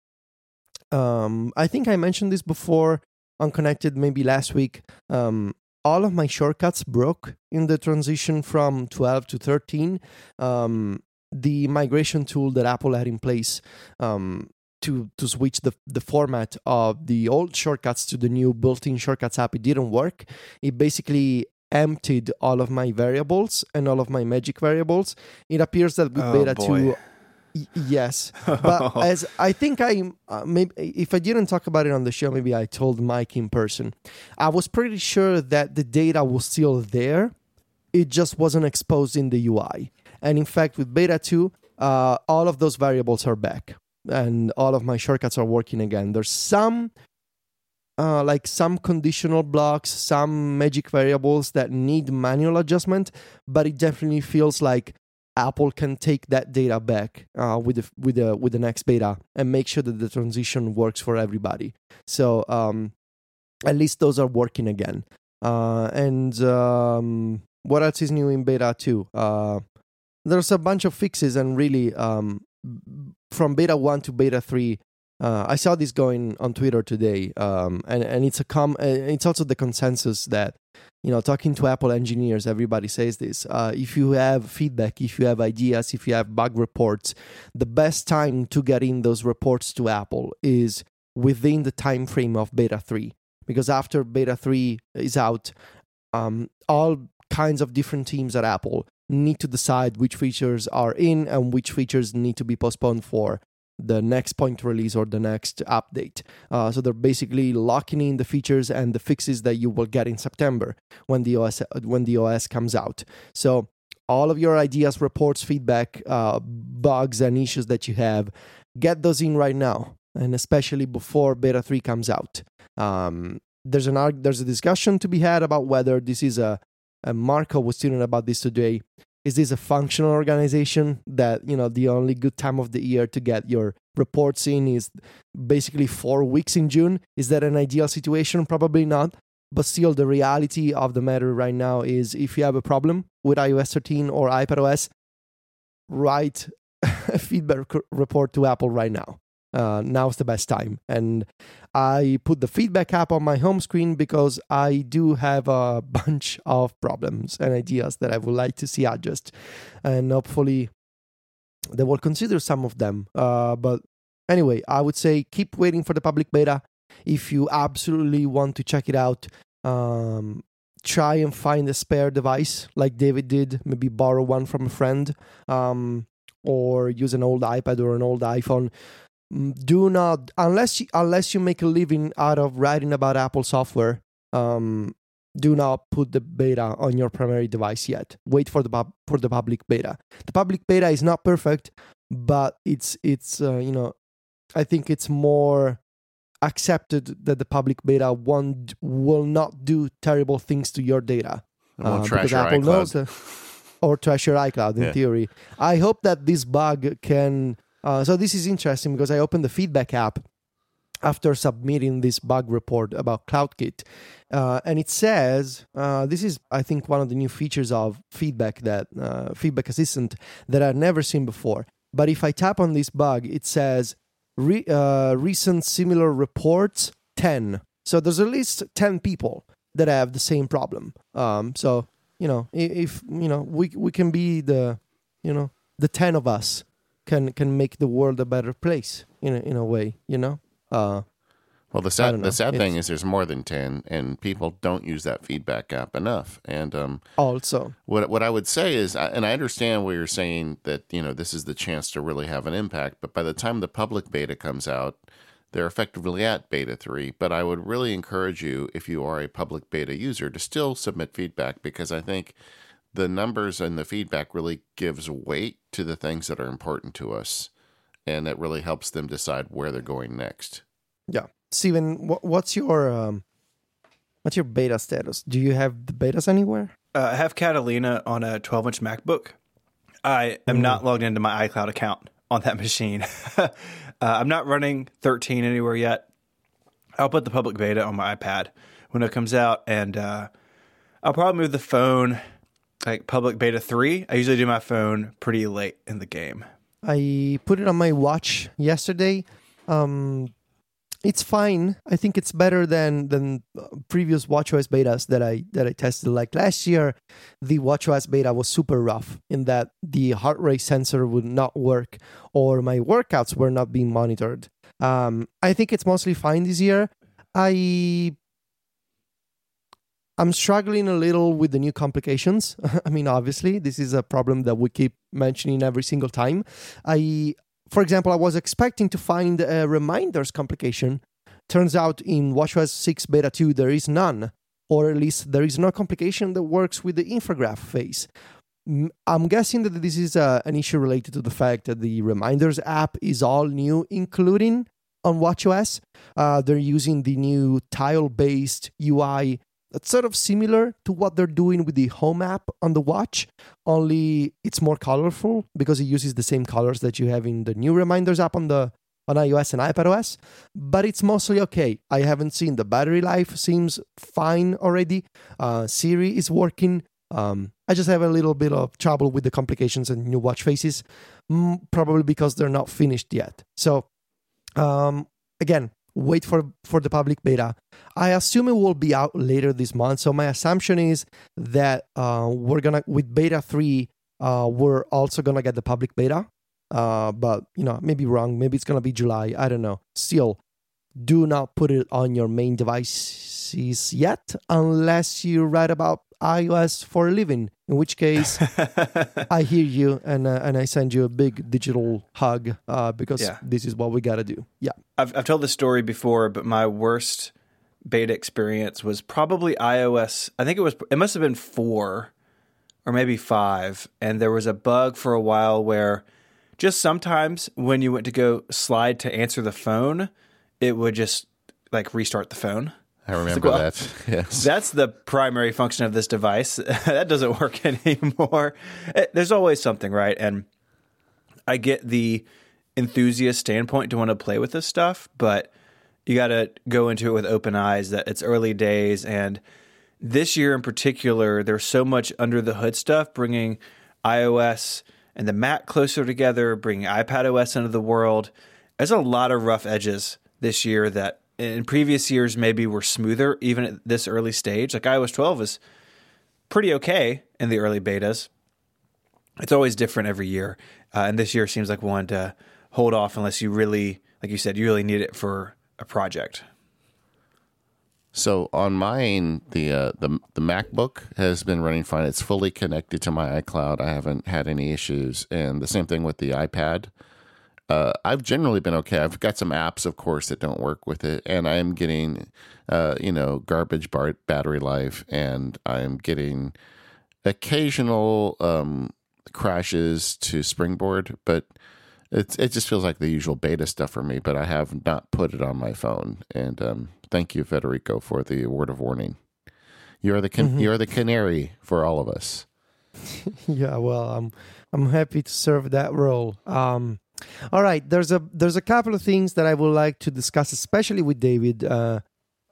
um, I think I mentioned this before on Connected maybe last week. Um, all of my shortcuts broke in the transition from 12 to 13. Um, the migration tool that Apple had in place um, to to switch the the format of the old shortcuts to the new built-in shortcuts app, it didn't work. It basically emptied all of my variables and all of my magic variables. It appears that with Oh, beta boy. 2 y- yes but [LAUGHS] as i think i uh, maybe if i didn't talk about it on the show maybe i told mike in person i was pretty sure that the data was still there it just wasn't exposed in the ui and in fact with beta 2 uh, all of those variables are back and all of my shortcuts are working again there's some uh, like some conditional blocks, some magic variables that need manual adjustment, but it definitely feels like Apple can take that data back uh, with the with the with the next beta and make sure that the transition works for everybody. So um, at least those are working again. Uh, and um, what else is new in beta two? Uh, there's a bunch of fixes and really um, from beta one to beta three. Uh, I saw this going on Twitter today, um, and and it's a com. uh, It's also the consensus that you know, talking to Apple engineers, everybody says this. Uh, if you have feedback, if you have ideas, if you have bug reports, the best time to get in those reports to Apple is within the time frame of beta 3 because after beta 3 is out um, all kinds of different teams at apple need to decide which features are in and which features need to be postponed for the next point release or the next update. Uh, so they're basically locking in the features and the fixes that you will get in september when the os when the os comes out. So all of your ideas reports feedback uh, bugs and issues that you have get those in right now and especially before beta 3 comes out. Um, there's an there's a discussion to be had about whether this is a, a marco was tweeting about this today. Is this a functional organization that you know the only good time of the year to get your reports in is basically four weeks in june? Is that an ideal situation? Probably not. But still the reality of the matter right now is if you have a problem with ios 13 or ipados write [LAUGHS] a feedback report to apple right now uh, now's the best time. And I put the feedback app on my home screen because I do have a [LAUGHS] bunch of problems and ideas that I would like to see addressed. And hopefully they will consider some of them. Uh, but anyway, I would say keep waiting for the public beta. If you absolutely want to check it out, um, try and find a spare device like David did. Maybe borrow one from a friend um, or use an old iPad or an old iPhone do not unless you, unless you make a living out of writing about Apple software. Um, do not put the beta on your primary device yet. Wait for the pub- for the public beta. The public beta is not perfect, but it's it's uh, you know, I think it's more accepted that the public beta won't will not do terrible things to your data. Uh, trash because Apple iCloud. knows that- or trash your iCloud in Yeah. theory. I hope that this bug can. Uh, so this is interesting because I opened the feedback app after submitting this bug report about CloudKit, uh, and it says uh, this is I think one of the new features of feedback that uh, Feedback Assistant that I've never seen before. But if I tap on this bug, it says re- uh, recent similar reports 10 so there's at least 10 people that have the same problem. Um, so you know if you know we we can be the you know the 10 of us can can make the world a better place in a, in a way you know uh, Well, the sad the sad thing is there's more than ten, and people don't use that feedback app enough. And um, also what what I would say is, and I understand where you're saying that you know this is the chance to really have an impact. But by the time the public beta comes out, they're effectively at beta three. But I would really encourage you, if you are a public beta user, to still submit feedback because I think the numbers and the feedback really gives weight to the things that are important to us, and it really helps them decide where they're going next. yeah Stephen wh- what's your um, what's your beta status do you have the betas anywhere Uh, I have Catalina on a 12 inch MacBook. I am not logged into my iCloud account on that [LAUGHS] machine. [LAUGHS] uh, I'm not running 13 anywhere yet. I'll put the public beta on my iPad when it comes out, and uh, I'll probably move the phone like public beta 3. I usually do my phone pretty late in the game. I put it on my watch yesterday. Um, it's fine. I think it's better than than uh, previous WatchOS betas that I that I tested. Like last year, the WatchOS beta was super rough in that the heart rate sensor would not work or my workouts were not being monitored. Um, I think it's mostly fine this year. I I'm struggling a little with the new complications. [LAUGHS] I mean, obviously, this is a problem that we keep mentioning every single time. I, for example, I was expecting to find a reminders complication. Turns out in WatchOS 6 Beta 2, there is none, or at least there is no complication that works with the infograph face. I'm guessing that this is uh, an issue related to the fact that the reminders app is all new, including on WatchOS. Uh, they're using the new tile based UI that's sort of similar to what they're doing with the home app on the watch only it's more colorful because it uses the same colors that you have in the new reminders app on the on ios and ipados but it's mostly okay. I haven't seen the battery life seems fine already. Uh, siri is working. Um, i just have a little bit of trouble with the complications and new watch faces mm, probably because they're not finished yet. So um, again wait for for the public beta I assume it will be out later this month. So my assumption is that uh, we're gonna with beta three, uh, we're also gonna get the public beta. Uh, but you know, maybe wrong. Maybe it's gonna be July. I don't know. Still, do not put it on your main devices yet, unless you write about iOS for a living. In which case, [LAUGHS] I hear you and uh, and I send you a big digital hug uh, because Yeah. this is what we gotta do. Yeah. I've, I've told this story before, but my worst beta experience was probably iOS. I think it was, it must have been four or maybe five. And there was a bug for a while where just sometimes when you went to go slide to answer the phone, it would just like restart the phone. I [LAUGHS] remember well, that. [LAUGHS] Yes. That's the primary function of this device. [LAUGHS] that doesn't work anymore. Eh, There's always something, right? And I get the enthusiast standpoint to want to play with this stuff, but you got to go into it with open eyes that it's early days. And this year in particular, there's so much under the hood stuff, bringing iOS and the Mac closer together, bringing iPad OS into the world. There's a lot of rough edges this year that in previous years maybe were smoother, even at this early stage. Like iOS 12 is pretty okay in the early betas. It's always different every year. Uh, and this year seems like one to hold off unless you really, like you said, you really need it for a project. So on mine, the uh, the the MacBook has been running fine. It's fully connected to my iCloud. I haven't had any issues, and the same thing with the iPad. Uh, I've generally been okay. I've got some apps, of course, that don't work with it, and I am getting, uh, you know, garbage bar- battery life, and I am getting occasional um, crashes to Springboard, but it it just feels like the usual beta stuff for me. But I have not put it on my phone, and um, thank you, Federico, for the word of warning. You're the can- you're the canary for all of us. [LAUGHS] yeah, well, I'm I'm happy to serve that role. Um, all right, there's a there's a couple of things that I would like to discuss, especially with David. Uh,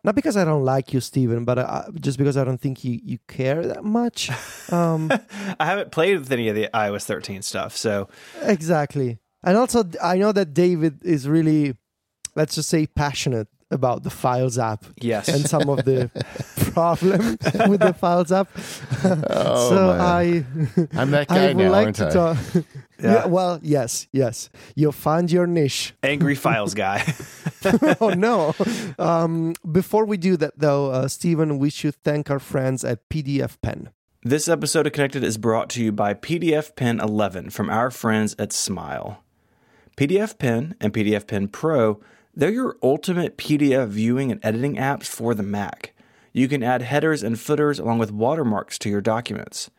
not because I don't like you, Stephen, but uh, just because I don't think you, you care that much. Um, [LAUGHS] I haven't played with any of the iOS 13 stuff, so exactly. And also, I know that David is really, let's just say, passionate about the Files app yes. and some of the [LAUGHS] problem with the Files app. Oh, so man. I, I'm that [LAUGHS] I guy would now, like aren't to I? talk. Yeah. yeah, well, yes, yes. You find your niche. Angry [LAUGHS] Files guy. [LAUGHS] oh no! Um, before we do that, though, uh, Stephen, we should thank our friends at PDFpen. This episode of Connected is brought to you by PDFpen 11 from our friends at Smile. PDFpen and PDFpen Pro, they're your ultimate PDF viewing and editing apps for the Mac. You can add headers and footers along with watermarks to your documents.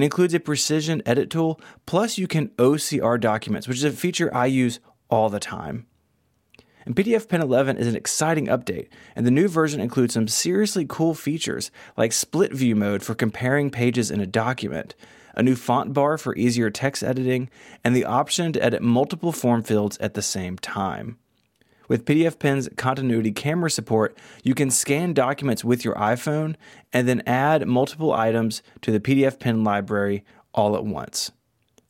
It includes a precision edit tool, plus you can OCR documents, which is a feature I use all the time. And PDFpen 11 is an exciting update, and the new version includes some seriously cool features like split view mode for comparing pages in a document, a new font bar for easier text editing, and the option to edit multiple form fields at the same time. With PDFpen's continuity camera support, you can scan documents with your iPhone and then add multiple items to the PDFpen library all at once.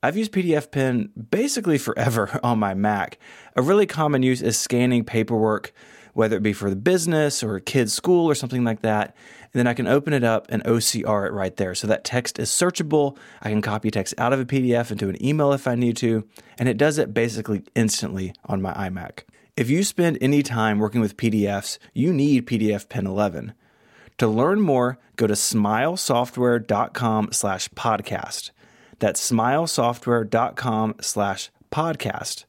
I've used PDFpen basically forever [LAUGHS] on my Mac. A really common use is scanning paperwork, whether it be for the business or a kid's school or something like that. And then I can open it up and OCR it right there. So that text is searchable. I can copy text out of a PDF into an email if I need to. And it does it basically instantly on my iMac. If you spend any time working with PDFs, you need PDFpen 11. To learn more, go to smilesoftware.com slash podcast. That's smilesoftware.com slash podcast.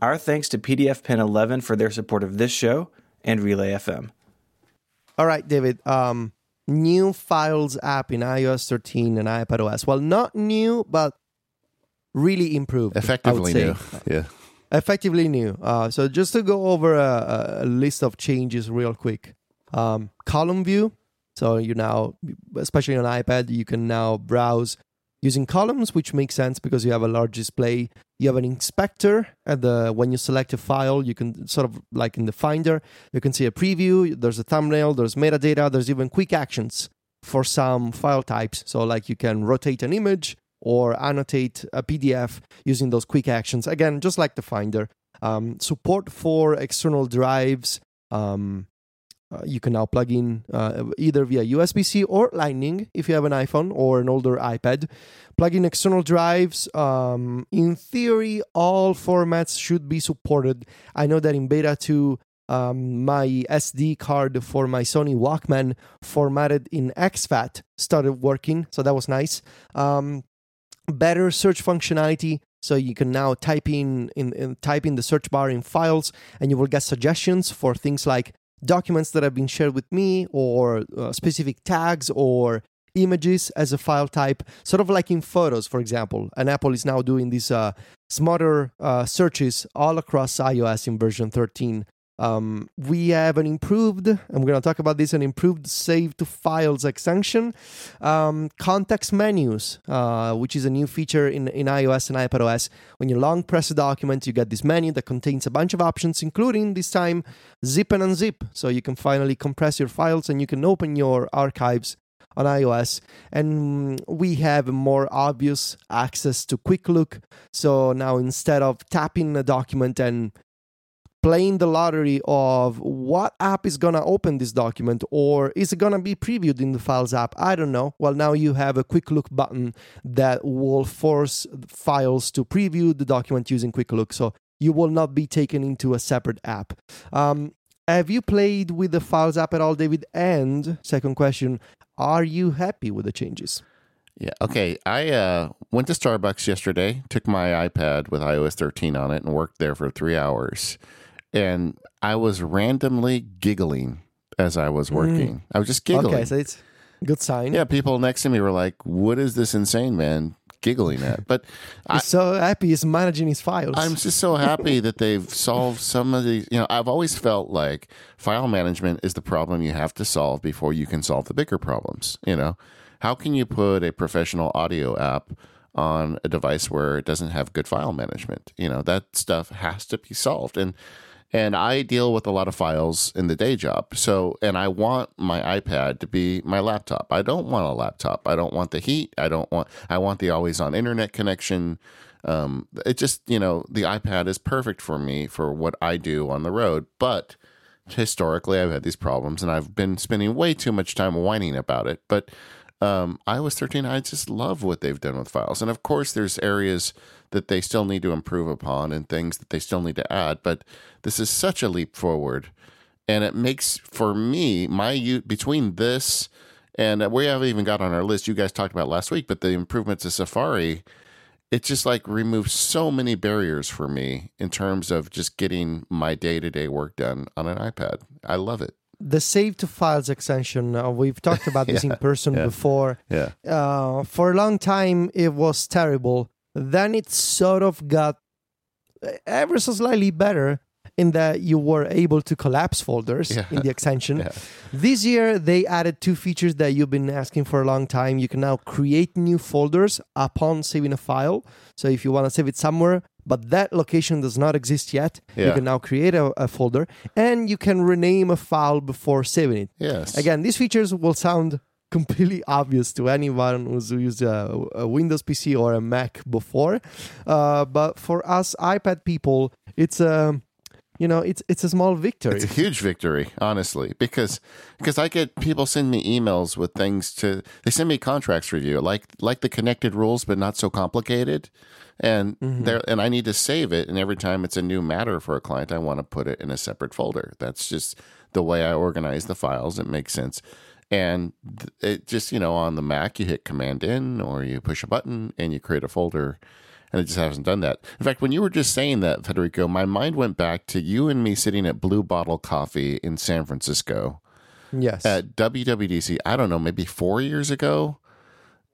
Our thanks to PDFpen 11 for their support of this show and Relay FM. All right, David. Um, new Files app in iOS 13 and iPad OS. Well, not new, but really improved. Effectively new. Yeah. Effectively new. Uh, so just to go over a, a list of changes real quick. Um, column view. So you now, especially on iPad, you can now browse using columns, which makes sense because you have a large display. You have an inspector at the when you select a file, you can sort of like in the Finder, you can see a preview. There's a thumbnail. There's metadata. There's even quick actions for some file types. So like you can rotate an image or annotate a PDF using those quick actions. Again, just like the Finder. Um, support for external drives. Um, uh, you can now plug in uh, either via USB C or Lightning if you have an iPhone or an older iPad. Plug in external drives. Um, in theory, all formats should be supported. I know that in beta 2, um, my SD card for my Sony Walkman formatted in exFAT started working, so that was nice. Um, better search functionality. So you can now type in, in, in type in the search bar in files and you will get suggestions for things like documents that have been shared with me or uh, specific tags or images as a file type sort of like in photos for example. And apple is now doing these uh, smarter uh, searches all across ios in version 13 um, we have an improved, and we're going to talk about this, an improved save to files extension. Um, context menus, uh, which is a new feature in, in iOS and iPadOS. When you long press a document, you get this menu that contains a bunch of options, including this time zip and unzip. So you can finally compress your files and you can open your archives on iOS. And we have more obvious access to Quick Look. So now instead of tapping a document and playing the lottery of what app is going to open this document or is it going to be previewed in the files app i don't know well now you have a quick look button that will force files to preview the document using quick look so you will not be taken into a separate app um, have you played with the files app at all david and second question are you happy with the changes Yeah. Okay. I uh, went to Starbucks yesterday, took my iPad with iOS 13 on it, and worked there for three hours. And I was randomly giggling as I was mm. working. I was just giggling. Okay, so it's good sign. yeah. People next to me were like, "What is this insane man giggling at?" But [LAUGHS] I, He's so happy he's managing his files. I'm just so happy that they've [LAUGHS] solved some of these. You know, I've always felt like file management is the problem you have to solve before you can solve the bigger problems. You know, how can you put a professional audio app on a device where it doesn't have good file management? You know, that stuff has to be solved. And and I deal with a lot of files in the day job. So, and I want my iPad to be my laptop. I don't want a laptop. I don't want the heat. I don't want, I want the always on internet connection. Um, it just, you know, the iPad is perfect for me for what I do on the road. But historically, I've had these problems and I've been spending way too much time whining about it. But um, iOS 13, I just love what they've done with files. And of course, there's areas that they still need to improve upon and things that they still need to add. But this is such a leap forward. And it makes, for me, my between this and uh, we haven't even got on our list, you guys talked about last week, but the improvements to Safari, it just like removes so many barriers for me in terms of just getting my day to day work done on an iPad. I love it. the save to files extension. Uh, we've talked about [LAUGHS] this in person yeah. before. Yeah. Uh, for a long time, it was terrible. Then it sort of got eh, ever so slightly better in that you were able to collapse folders Yeah. in the extension. [LAUGHS] Yeah. This year, they added two features that you've been asking for a long time. You can now create new folders upon saving a file. So if you want to save it somewhere, but that location does not exist yet, you can now create a, a folder and you can rename a file before saving it. Yes. Again, these features will sound completely obvious to anyone who's used a, a Windows PC or a Mac before, uh, but for us iPad people, it's a you know it's it's a small victory. It's a huge victory, honestly, because because I get people send me emails with things to they send me contracts review like like the connected rules, but not so complicated, and there and I need to save it, and every time it's a new matter for a client, I want to put it in a separate folder. That's just the way I organize the files. It makes sense. And it just, you know, on the Mac, you hit Command N or you push a button and you create a folder and it just hasn't done that. In fact, when you were just saying that, Federico, my mind went back to you and me sitting at Blue Bottle Coffee in San Francisco yes. at WWDC. I don't know, maybe four years ago.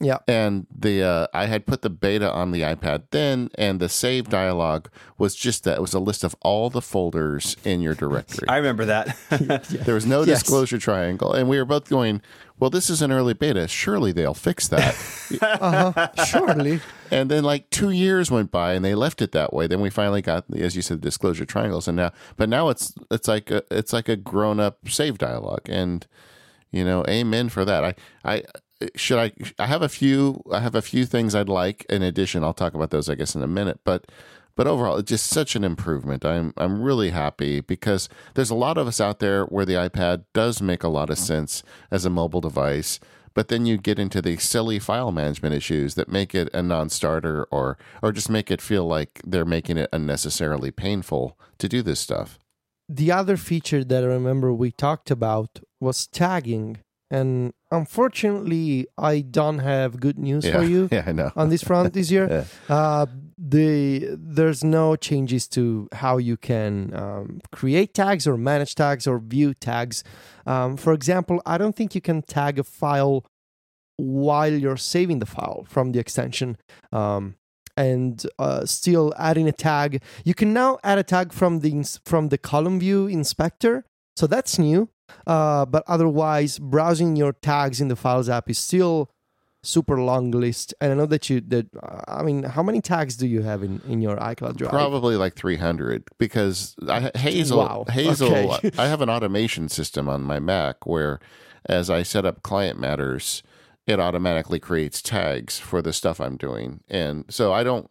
Yeah. And the uh, I had put the beta on the iPad then, and the save dialog was just that. It was a list of all the folders in your directory. I remember that. [LAUGHS] [LAUGHS] There was no Yes. disclosure triangle, and we were both going, "Well, this is an early beta. Surely they'll fix that." [LAUGHS] Uh-huh. Surely. And then like two years went by and they left it that way. Then we finally got, as you said, the disclosure triangles. And now, but now it's it's like a, it's like a grown up save dialogue. And you know, amen for that. I I should I I have a few I have a few things I'd like in addition. I'll talk about those I guess in a minute. But but overall, it's just such an improvement. I'm I'm really happy because there's a lot of us out there where the iPad does make a lot of mm-hmm. sense as a mobile device but then you get into the silly file management issues that make it a non-starter or or just make it feel like they're making it unnecessarily painful to do this stuff. The other feature that I remember we talked about was tagging. And unfortunately, I don't have good news Yeah, for you [LAUGHS] yeah, I know. on this front this year. [LAUGHS] Yeah. Uh, the there's no changes to how you can um, create tags or manage tags or view tags. Um, for example, I don't think you can tag a file while you're saving the file from the extension. Um, and uh, still adding a tag. You can now add a tag from the ins- from the column view inspector, so that's new. Uh, but otherwise, browsing your tags in the Files app is still super long list. And I know that you that uh, I mean, how many tags do you have in in your iCloud Drive? Probably like 300 because I, Hazel Wow. Hazel Okay. I have an [LAUGHS] automation system on my Mac where as I set up client matters it automatically creates tags for the stuff I'm doing. And so I don't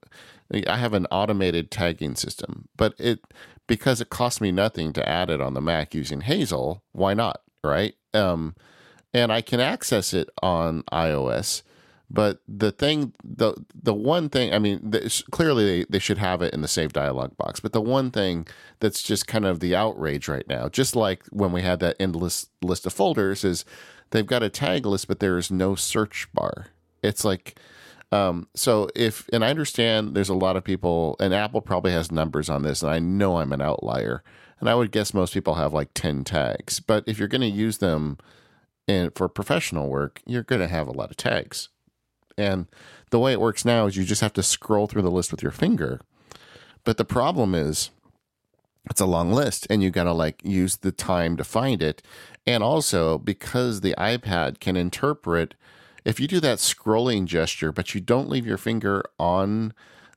I have an automated tagging system, but it because it costs me nothing to add it on the Mac using Hazel, why not, right? Um and I can access it on iOS. But the thing, the the one thing, I mean, this, clearly they, they should have it in the save dialog box. But the one thing that's just kind of the outrage right now, just like when we had that endless list of folders, is they've got a tag list, but there is no search bar. It's like, um, so if, and I understand there's a lot of people, and Apple probably has numbers on this, and I know I'm an outlier. And I would guess most people have like 10 tags. But if you're going to use them in, for professional work, you're going to have a lot of tags. And the way it works now is you just have to scroll through the list with your finger. But the problem is, it's a long list and you got to like use the time to find it. And also because the iPad can interpret if you do that scrolling gesture, but you don't leave your finger on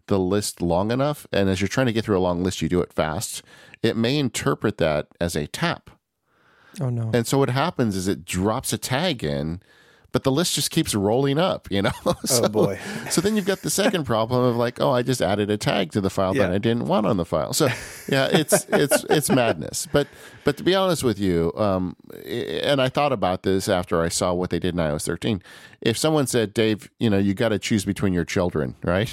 the list long enough, and as you're trying to get through a long list, you do it fast, it may interpret that as a tap. Oh no. And so what happens is it drops a tag in, but the list just keeps rolling up, you know? [LAUGHS] Oh, so, Oh, boy. so then you've got the second problem of like, oh, I just added a tag to the file that I didn't want on the file. So yeah, it's it's it's madness. But but to be honest with you, um, and I thought about this after I saw what they did in iOS 13. If someone said, Dave, you know, you got to choose between your children, [LAUGHS] right?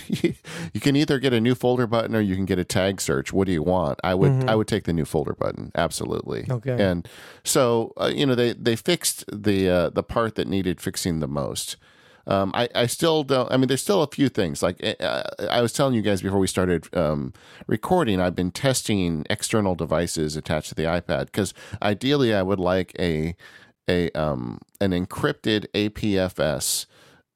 you can either get a new folder button or you can get a tag search. What do you want? I would I would take the new folder button, absolutely. Okay. And so uh, you know they they fixed the uh, the part that needed fixing the most. Um, I, I still don't. I mean, there's still a few things. Like uh, I was telling you guys before we started um, recording, I've been testing external devices attached to the iPad because ideally, I would like a a um, an encrypted APFS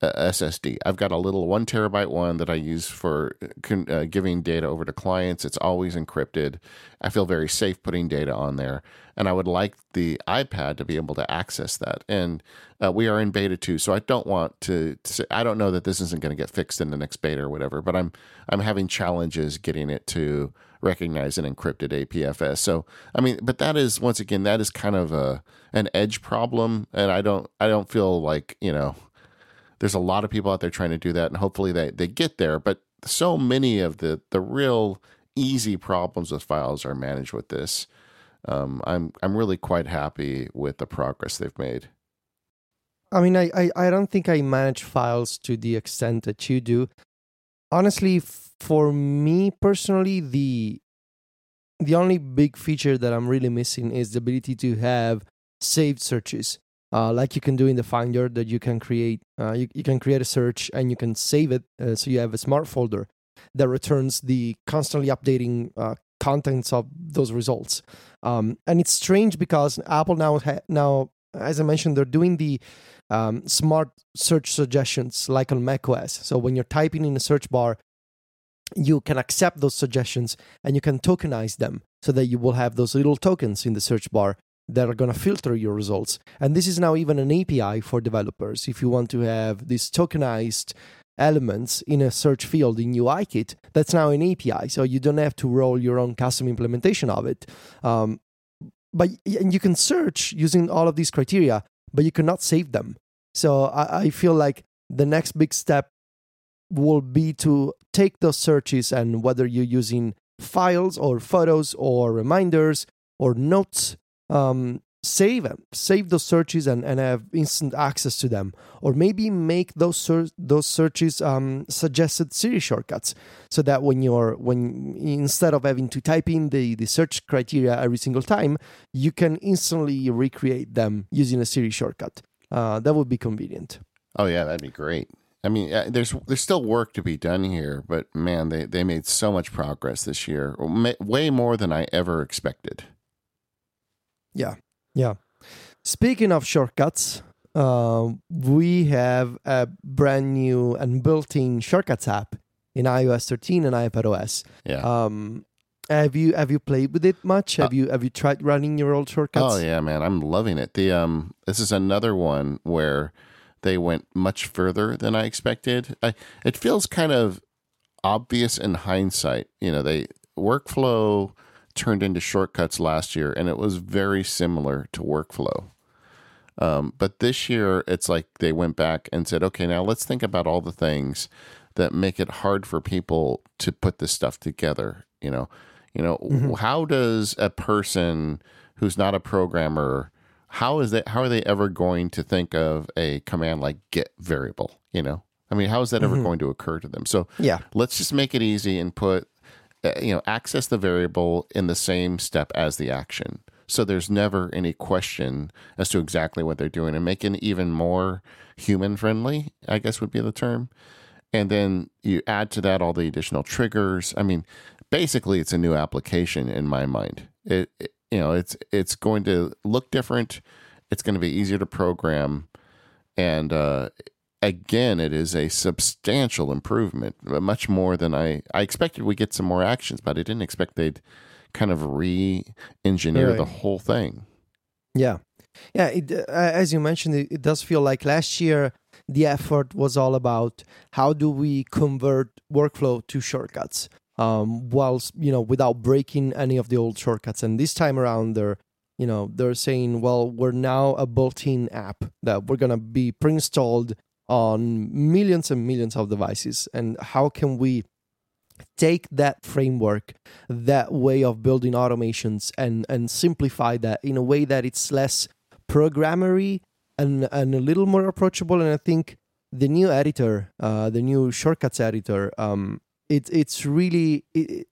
SSD. I've got a little one terabyte one that I use for con- uh, giving data over to clients. It's always encrypted. I feel very safe putting data on there, and I would like the iPad to be able to access that. And uh, we are in beta two, so I don't want to. to say, I don't know that this isn't going to get fixed in the next beta or whatever, but I'm I'm having challenges getting it to recognize an encrypted APFS. So I mean, but that is once again that is kind of a an edge problem, and I don't I don't feel like you know there's a lot of people out there trying to do that and hopefully they, they get there but so many of the the real easy problems with files are managed with this. Um, i'm i'm really quite happy with the progress they've made. I mean, I, I, I don't think I manage files to the extent that you do. Honestly, for me personally, the the only big feature that I'm really missing is the ability to have saved searches, uh, like you can do in the Finder. That you can create, uh, you, you can create a search and you can save it, uh, so you have a smart folder that returns the constantly updating uh, contents of those results. Um, and it's strange because Apple now ha- now, as I mentioned, they're doing the um, smart search suggestions like on macOS. So when you're typing in a search bar, you can accept those suggestions and you can tokenize them so that you will have those little tokens in the search bar that are going to filter your results. And this is now even an API for developers. If you want to have these tokenized elements in a search field in UIKit, that's now an API. So you don't have to roll your own custom implementation of it. Um, but and you can search using all of these criteria, but you cannot save them. So I, I feel like the next big step will be to take those searches and whether you're using files or photos or reminders or notes, um, save them, save those searches and, and have instant access to them. Or maybe make those ser- those searches um, suggested Siri shortcuts, so that when you're when instead of having to type in the, the search criteria every single time, you can instantly recreate them using a Siri shortcut. Uh, that would be convenient. oh yeah that'd be great i mean uh, there's there's still work to be done here but man they, they made so much progress this year way more than i ever expected Yeah, yeah. Speaking of shortcuts, uh, we have a brand new and built-in shortcuts app in iOS 13 and iPadOS. yeah Um, have you have you played with it much? Have you have you tried running your old shortcuts? Oh yeah, man, I'm loving it. The um, this is another one where they went much further than I expected. I, it feels kind of obvious in hindsight. You know, they workflow turned into shortcuts last year, and it was very similar to workflow. Um, but this year, it's like they went back and said, okay, now let's think about all the things that make it hard for people to put this stuff together. You know, you know, how does a person who's not a programmer how is that how are they ever going to think of a command like get variable you know i mean how is that ever going to occur to them so Yeah. let's just make it easy and put you know access the variable in the same step as the action So there's never any question as to exactly what they're doing and making it even more human friendly, I guess would be the term. And then you add to that all the additional triggers. I mean, basically it's a new application in my mind. It, it you know, it's it's going to look different. It's going to be easier to program and uh again, it is a substantial improvement, much more than I I expected. We get some more actions, but I didn't expect they'd kind of re-engineer Right. the whole thing. Yeah, yeah. It, uh, as you mentioned, it, it does feel like last year the effort was all about how do we convert workflow to shortcuts, um, whilst you know without breaking any of the old shortcuts. And this time around, they're you know they're saying, well, we're now a built-in app that we're gonna be pre-installed on millions and millions of devices, and how can we take that framework that way of building automations and and simplify that in a way that it's less programmery and and a little more approachable? And i think the new editor uh the new shortcuts editor um it it's really it,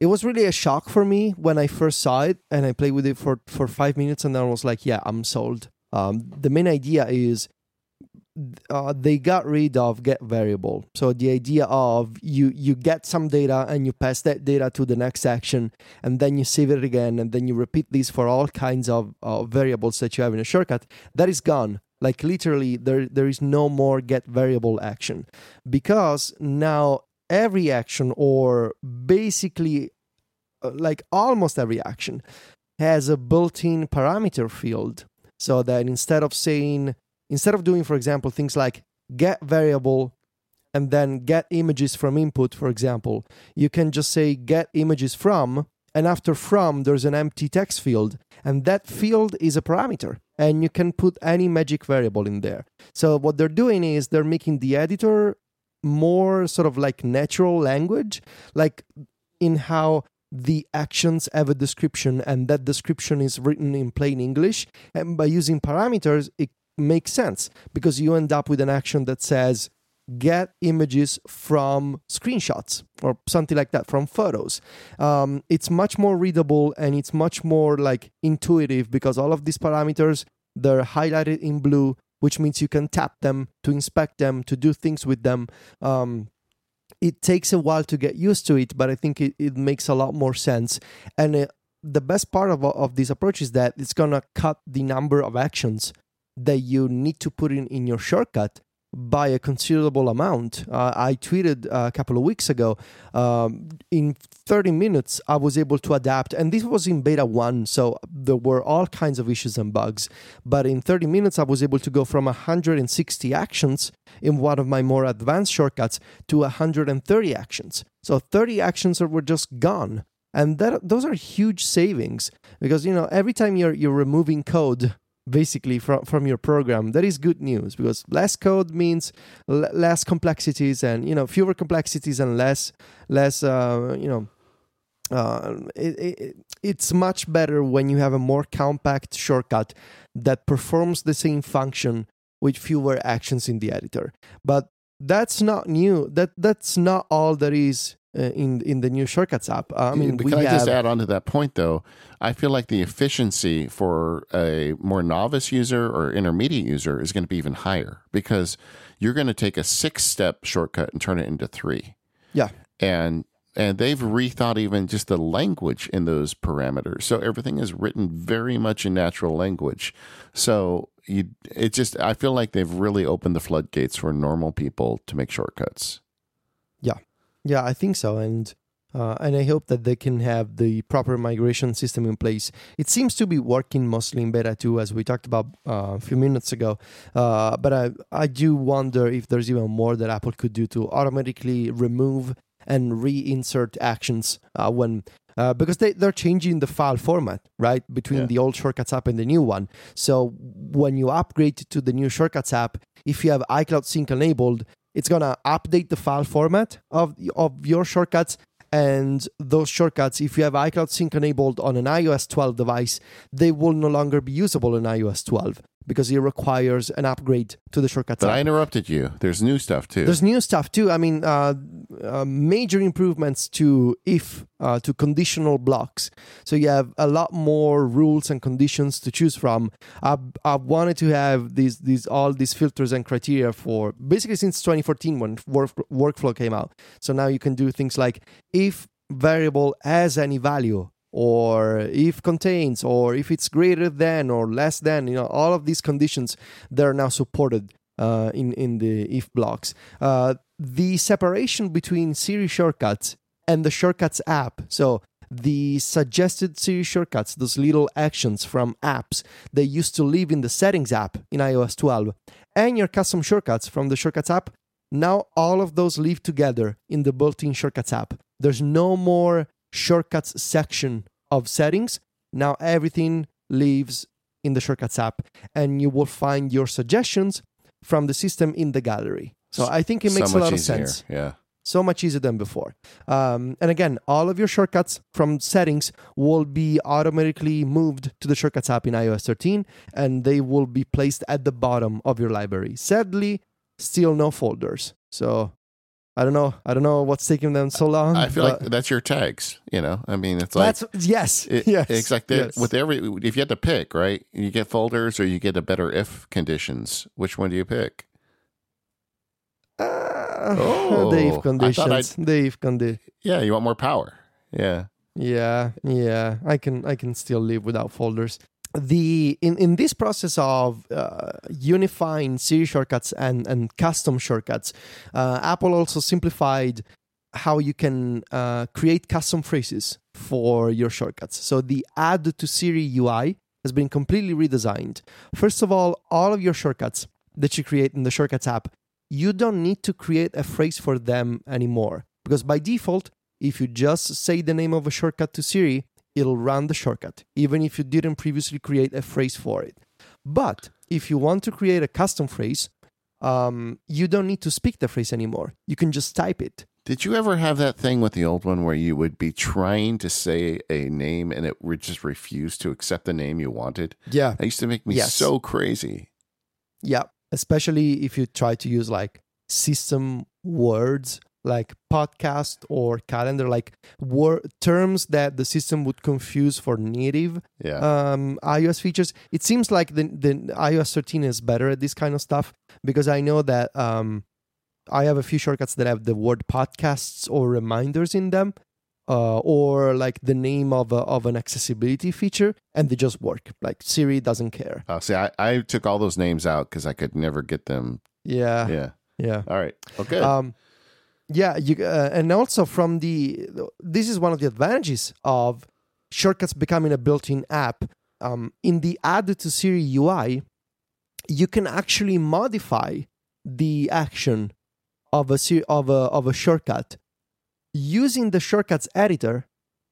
it was really a shock for me when i first saw it and i played with it for for 5 minutes and then i was like yeah i'm sold. Um the main idea is uh, they got rid of get variable. So the idea of you you get some data and you pass that data to the next action, and then you save it again, and then you repeat this for all kinds of uh, variables that you have in a shortcut. That is gone. Like literally, there there is no more get variable action because now every action or basically uh, like almost every action has a built-in parameter field so that instead of saying instead of doing for example things like get variable and then get images from input for example you can just say get images from and after from there's an empty text field and that field is a parameter and you can put any magic variable in there. So what they're doing is they're making the editor more sort of like natural language like in how the actions have a description and that description is written in plain english and by using parameters it makes sense because you end up with an action that says get images from screenshots or something like that from photos. Um, it's much more readable and it's much more like intuitive because all of these parameters they're highlighted in blue which means you can tap them to inspect them to do things with them. Um, it takes a while to get used to it but i think it, it makes a lot more sense. And uh, the best part of, of this approach is that it's gonna cut the number of actions that you need to put in in your shortcut by a considerable amount. Uh, I tweeted a couple of weeks ago. Um, in 30 minutes, I was able to adapt, and this was in beta one, so there were all kinds of issues and bugs. But in 30 minutes, I was able to go from 160 actions in one of my more advanced shortcuts to 130 actions. So 30 actions were just gone. And that those are huge savings because you know every time you're you're removing code basically from from your program that is good news because less code means l- less complexities and you know fewer complexities and less less uh, you know uh, it, it, it's much better when you have a more compact shortcut that performs the same function with fewer actions in the editor. But that's not new that that's not all there is Uh, in in the new shortcuts app i mean But we can I just add on to that point, though? I feel like the efficiency for a more novice user or intermediate user is going to be even higher because you're going to take a six step shortcut and turn it into three. yeah And and they've rethought even just the language in those parameters. So everything is written very much in natural language. So you it just I feel like they've really opened the floodgates for normal people to make shortcuts. Yeah, I think so, and uh, and I hope that they can have the proper migration system in place. It seems to be working mostly in beta too, as we talked about uh, a few minutes ago. Uh, but I I do wonder if there's even more that Apple could do to automatically remove and reinsert actions uh, when. Uh, because they, they're changing the file format, right? Between Yeah. the old Shortcuts app and the new one. So when you upgrade to the new Shortcuts app, if you have iCloud Sync enabled, it's gonna update the file format of of your shortcuts. And those shortcuts if you have icloud sync enabled on an ios 12 device they will no longer be usable in ios 12 because it requires an upgrade to the shortcuts But app. I interrupted you. There's new stuff too. There's new stuff too. I mean, uh, uh, major improvements to if uh, to conditional blocks. So you have a lot more rules and conditions to choose from. I I wanted to have these these all these filters and criteria for basically since 2014 when work, workflow came out. So now you can do things like if variable has any value or if contains or if it's greater than or less than you know all of these conditions that are now supported uh, in in the if blocks. Uh, the separation between Siri shortcuts and the shortcuts app. So the suggested Siri shortcuts, those little actions from apps that used to live in the settings app in iOS 12, and your custom shortcuts from the shortcuts app. Now all of those live together in the built-in shortcuts app. There's no more shortcuts section of settings. Now everything lives in the shortcuts app, and you will find your suggestions from the system in the gallery. So I think it makes so a lot of sense. Yeah. So much easier than before. Um, and again, all of your shortcuts from settings will be automatically moved to the shortcuts app in iOS 13, and they will be placed at the bottom of your library. Sadly, still no folders. So I don't know. I don't know what's taking them so long. I feel like that's your tags. You know, I mean, it's like that's yes, it, yes, it's like yes. with every. If you had to pick, right, you get folders or you get a better if conditions. Which one do you pick? Uh, Oh, the I if conditions. The if Yeah, you want more power. Yeah. Yeah, yeah. I can I can still live without folders. The in, in this process of uh, unifying Siri shortcuts and, and custom shortcuts, uh, Apple also simplified how you can uh, create custom phrases for your shortcuts. So the add to Siri UI has been completely redesigned. First of all, all of your shortcuts that you create in the shortcuts app, you don't need to create a phrase for them anymore because by default if you just say the name of a shortcut to Siri, it'll run the shortcut, even if you didn't previously create a phrase for it. But if you want to create a custom phrase, um, you don't need to speak the phrase anymore. You can just type it. Did you ever have that thing with the old one where you would be trying to say a name and it would just refuse to accept the name you wanted? Yeah. That used to make me Yes. so crazy. Yeah. Especially if you try to use like system words like podcast or calendar, like word terms that the system would confuse for native Yeah. um, iOS features. It seems like the, the iOS 13 is better at this kind of stuff because I know that um, I have a few shortcuts that have the word podcasts or reminders in them, uh, or like the name of a, of an accessibility feature, and they just work. Like Siri doesn't care. Oh, see, I, I took all those names out because I could never get them. Yeah, Yeah. yeah. All right. Um, yeah, you uh, and also from the this is one of the advantages of shortcuts becoming a built-in app. Um, in the add to Siri UI, you can actually modify the action of a of a of a shortcut using the shortcuts editor,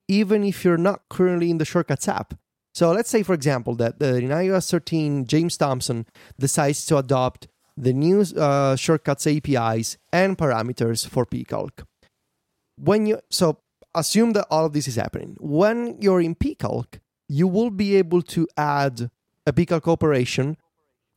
even if you're not currently in the shortcuts app. So let's say, for example, that uh, in iOS 13, James Thompson decides to adopt the new uh, shortcuts APIs and parameters for pcalc. When you so assume that all of this is happening. When you're in pcalc, you will be able to add a pcalc operation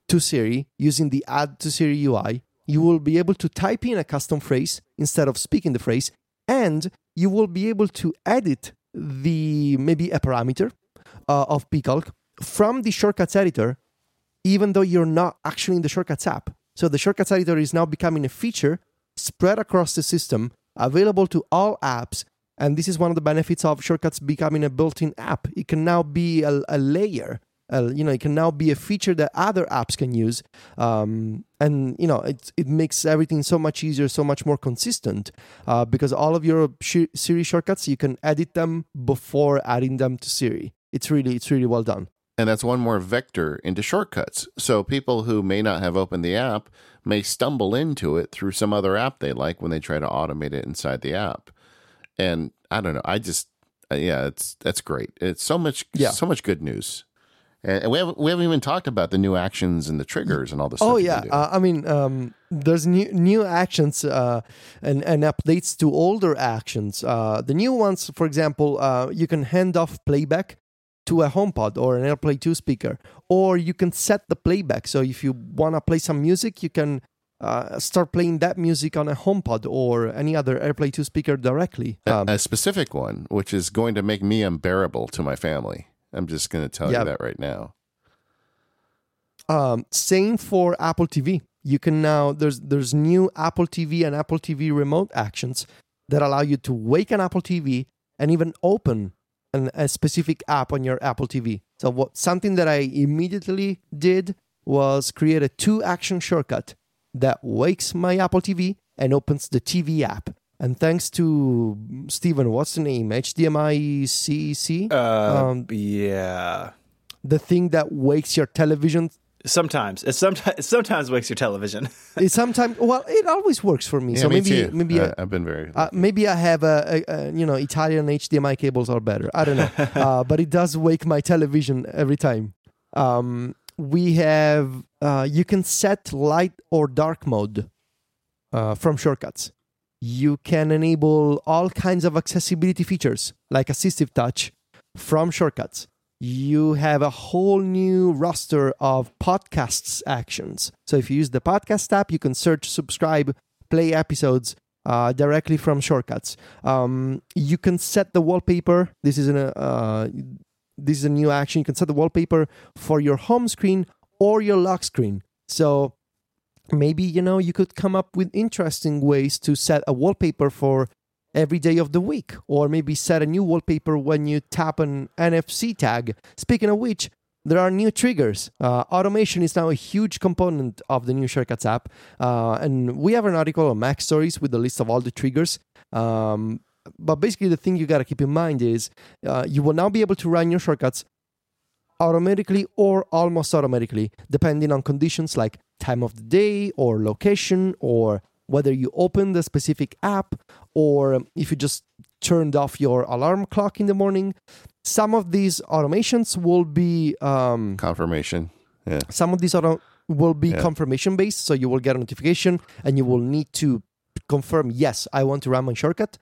to Siri using the add to Siri UI. You will be able to type in a custom phrase instead of speaking the phrase, and you will be able to edit the maybe a parameter uh, of pcalc from the shortcuts editor even though you're not actually in the shortcuts app. So the shortcuts editor is now becoming a feature spread across the system, available to all apps. And this is one of the benefits of shortcuts becoming a built-in app. It can now be a, a layer. Uh, you know, it can now be a feature that other apps can use, um, and you know, it it makes everything so much easier, so much more consistent. Uh, because all of your sh- Siri shortcuts, you can edit them before adding them to Siri. It's really, it's really well done. And that's one more vector into shortcuts. So people who may not have opened the app may stumble into it through some other app they like when they try to automate it inside the app. And I don't know. I just uh, yeah, it's that's great. It's so much Yeah. so much good news. And we haven't we haven't even talked about the new actions and the triggers and all this. Oh yeah, uh, I mean, um, there's new new actions uh, and and updates to older actions. Uh, the new ones, for example, uh, you can hand off playback to a HomePod or an AirPlay 2 speaker, or you can set the playback. So if you want to play some music, you can uh, start playing that music on a HomePod or any other AirPlay 2 speaker directly. A- Um, a specific one, which is going to make me unbearable to my family. I'm just going to tell Yeah. you that right now. Um, same for Apple TV. You can now there's there's new Apple TV and Apple TV remote actions that allow you to wake an Apple TV and even open an, a specific app on your Apple TV. So what something that I immediately did was create a two action shortcut that wakes my Apple TV and opens the TV app. And thanks to Stephen, what's the name? HDMI CEC? Uh, Um, yeah. the thing that wakes your television Sometimes it sometimes [LAUGHS] it sometimes wakes your television. It sometimes well, it always works for me. Yeah, so me maybe too. maybe I, uh, I've been very. uh, maybe I have a, a, a you know Italian HDMI cables are better. I don't know, [LAUGHS] uh, but it does wake my television every time. Um, we have uh, you can set light or dark mode uh, from shortcuts. You can enable all kinds of accessibility features like assistive touch from shortcuts. You have a whole new roster of podcasts actions. So if you use the podcast app, you can search, subscribe, play episodes uh, directly from shortcuts. Um, you can set the wallpaper. This is a uh, this is a new action. You can set the wallpaper for your home screen or your lock screen. So maybe you know you could come up with interesting ways to set a wallpaper for every day of the week or maybe set a new wallpaper when you tap an nfc tag. Speaking of which there are new triggers. Uh, automation is now a huge component of the new shortcuts app. Uh, and we have an article on MacStories with a list of all the triggers. Um, but basically the thing you got to keep in mind is uh, you will now be able to run your shortcuts automatically or almost automatically, depending on conditions like time of the day or location or whether you open the specific app or if you just turned off your alarm clock in the morning. Some of these automations will be um, confirmation. Yeah. some of these auto- will be Yeah. confirmation based so you will get a notification and you will need to confirm yes i want to run my shortcut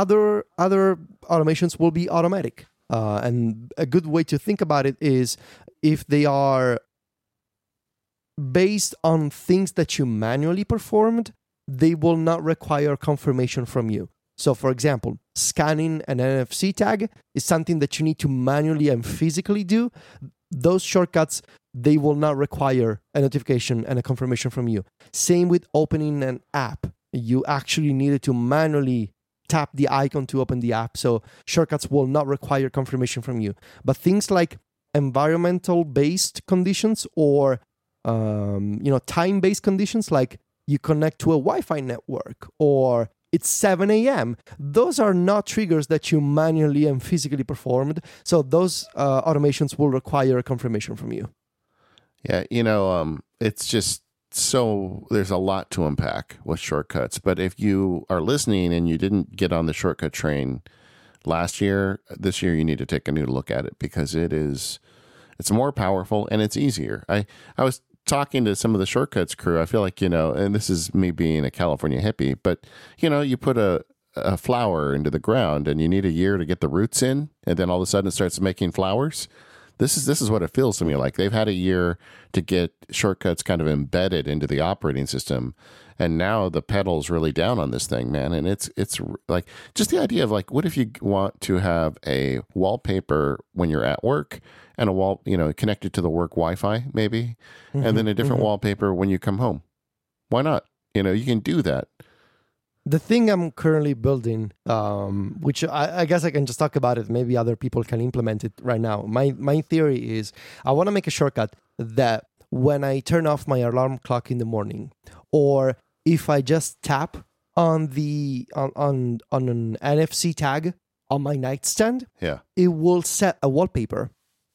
other other automations will be automatic uh, and a good way to think about it is if they are based on things that you manually performed they will not require confirmation from you so for example scanning an nfc tag is something that you need to manually and physically do those shortcuts they will not require a notification and a confirmation from you. Same with opening an app. You actually needed to manually tap the icon to open the app. So shortcuts will not require confirmation from you. But things like environmental based conditions or um, you know time based conditions like you connect to a Wi-Fi network or it's 7 a.m. Those are not triggers that you manually and physically performed. So those uh, automations will require a confirmation from you. Yeah, you know, um, it's just so there's a lot to unpack with shortcuts. But if you are listening and you didn't get on the shortcut train last year, this year you need to take a new look at it because it is it's more powerful and it's easier. I I was talking to some of the shortcuts crew. I feel like you know, and this is me being a California hippie, but you know, you put a a flower into the ground and you need a year to get the roots in, and then all of a sudden it starts making flowers this is this is what it feels to me like they've had a year to get shortcuts kind of embedded into the operating system and now the pedal's really down on this thing man and it's it's like just the idea of like what if you want to have a wallpaper when you're at work and a wall you know connected to the work wi-fi maybe and then a different wallpaper when you come home why not you know you can do that the thing I'm currently building, um, which I, I, guess I can just talk about it. Maybe other people can implement it right now. My my theory is I want to make a shortcut that when I turn off my alarm clock in the morning, or if I just tap on the on on, on an NFC tag on my nightstand, yeah it will set a wallpaper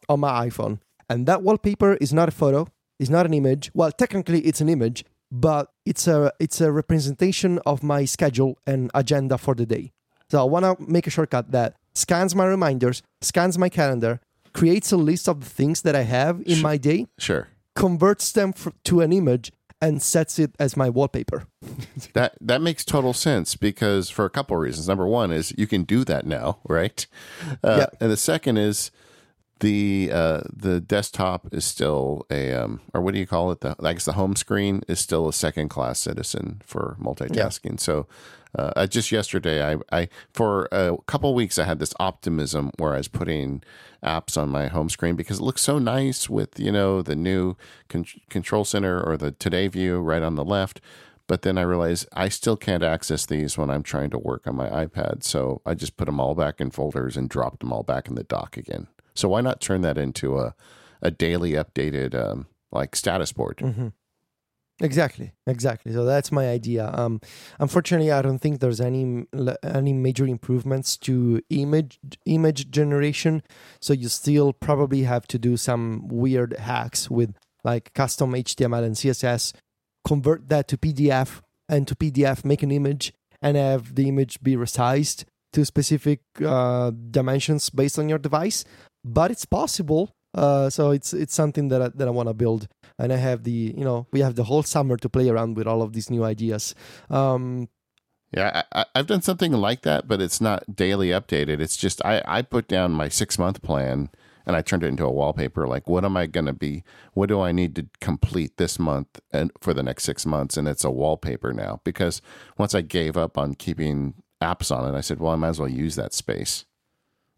on my iPhone, and that wallpaper is not a photo, it's not an image. Well, technically, it's an image, but it's a it's a representation of my schedule and agenda for the day. So I want to make a shortcut that scans my reminders, scans my calendar, creates a list of the things that I have in my day, sure converts them to an image, and sets it as my wallpaper. [LAUGHS] That that makes total sense because for a couple of reasons. Number one is you can do that now, right? Uh, Yeah. And the second is the uh, the desktop is still a um, or what do you call it? The I guess the home screen is still a second class citizen for multitasking. So uh, uh, just yesterday, I, I for a couple weeks I had this optimism where I was putting apps on my home screen because it looks so nice with you know the new con- control center or the today view right on the left. But then I realized I still can't access these when I'm trying to work on my iPad. So I just put them all back in folders and dropped them all back in the dock again. So why not turn that into a, a daily updated um, like status board? Mm-hmm. Exactly, exactly. So that's my idea. Um, unfortunately, I don't think there's any any major improvements to image image generation. So you still probably have to do some weird hacks with like custom HTML and CSS, convert that to PDF, and to PDF make an image and have the image be resized to specific uh, dimensions based on your device. But it's possible. Uh, so it's it's something that I, that I want to build and I have the you know we have the whole summer to play around with all of these new ideas. Um, yeah, I, have done something like that, but it's not daily updated. It's just I, I put down my six month plan and I turned it into a wallpaper. Like, what am I going to be? What do I need to complete this month and for the next six months? And it's a wallpaper now because once I gave up on keeping apps on it, I said, well, I might as well use that space.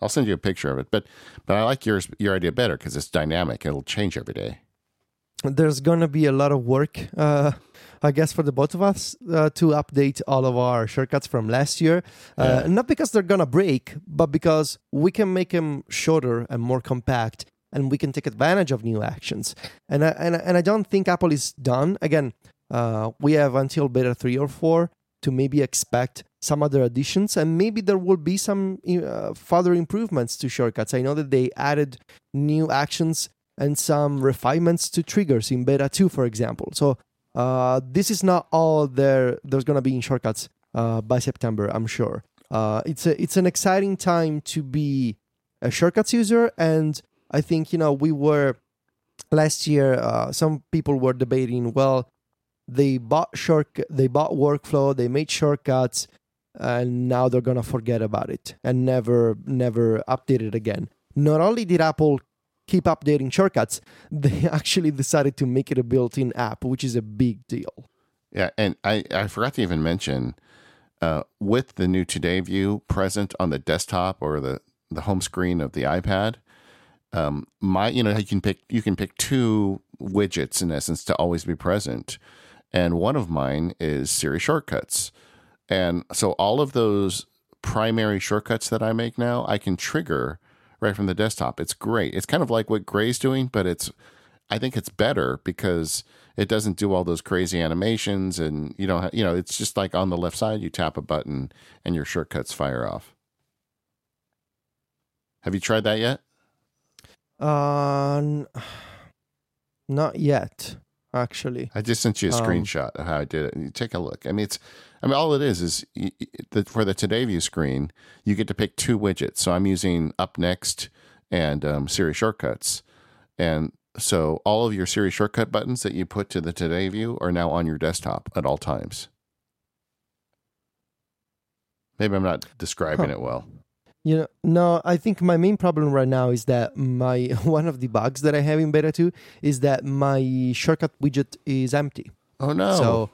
I'll send you a picture of it, but but I like yours your idea better because it's dynamic. It'll change every day there's gonna be a lot of work, uh, I guess, for the both of us uh, to update all of our shortcuts from last year. Uh, yeah. Not because they're gonna break, but because we can make them shorter and more compact, and we can take advantage of new actions. And I, and and I don't think Apple is done. Again, uh, we have until beta three or four to maybe expect some other additions, and maybe there will be some uh, further improvements to shortcuts. I know that they added new actions and some refinements to triggers in beta 2 for example so uh, this is not all there there's going to be in shortcuts uh, by september i'm sure uh, it's a it's an exciting time to be a shortcuts user and i think you know we were last year uh, some people were debating well they bought short they bought workflow they made shortcuts and now they're gonna forget about it and never never update it again. Not only did apple keep updating shortcuts, [LAUGHS] they actually decided to make it a built-in app, which is a big deal. Yeah, and I, I forgot to even mention uh, with the new Today view present on the desktop or the, the home screen of the iPad, um, my you know you can pick you can pick two widgets in essence to always be present, and one of mine is Siri shortcuts, and so all of those primary shortcuts that I make now I can trigger right from the desktop. It's great. It's kind of like what Grey's doing, but it's I think it's better because it doesn't do all those crazy animations and you know you know it's just like on the left side you tap a button and your shortcuts fire off. Have you tried that yet? Uh, [SIGHS] not yet actually. I just sent you a um, screenshot of how I did it. You take a look. I mean, it's, I mean, all it is is for the Today View screen, you get to pick two widgets. So I'm using Up Next and um, Siri Shortcuts, and so all of your Siri Shortcut buttons that you put to the Today View are now on your desktop at all times. Maybe I'm not describing huh. it well. You know, no, I think my main problem right now is that my [LAUGHS] one of the bugs that I have in beta 2 is that my shortcut widget is empty. Oh no. So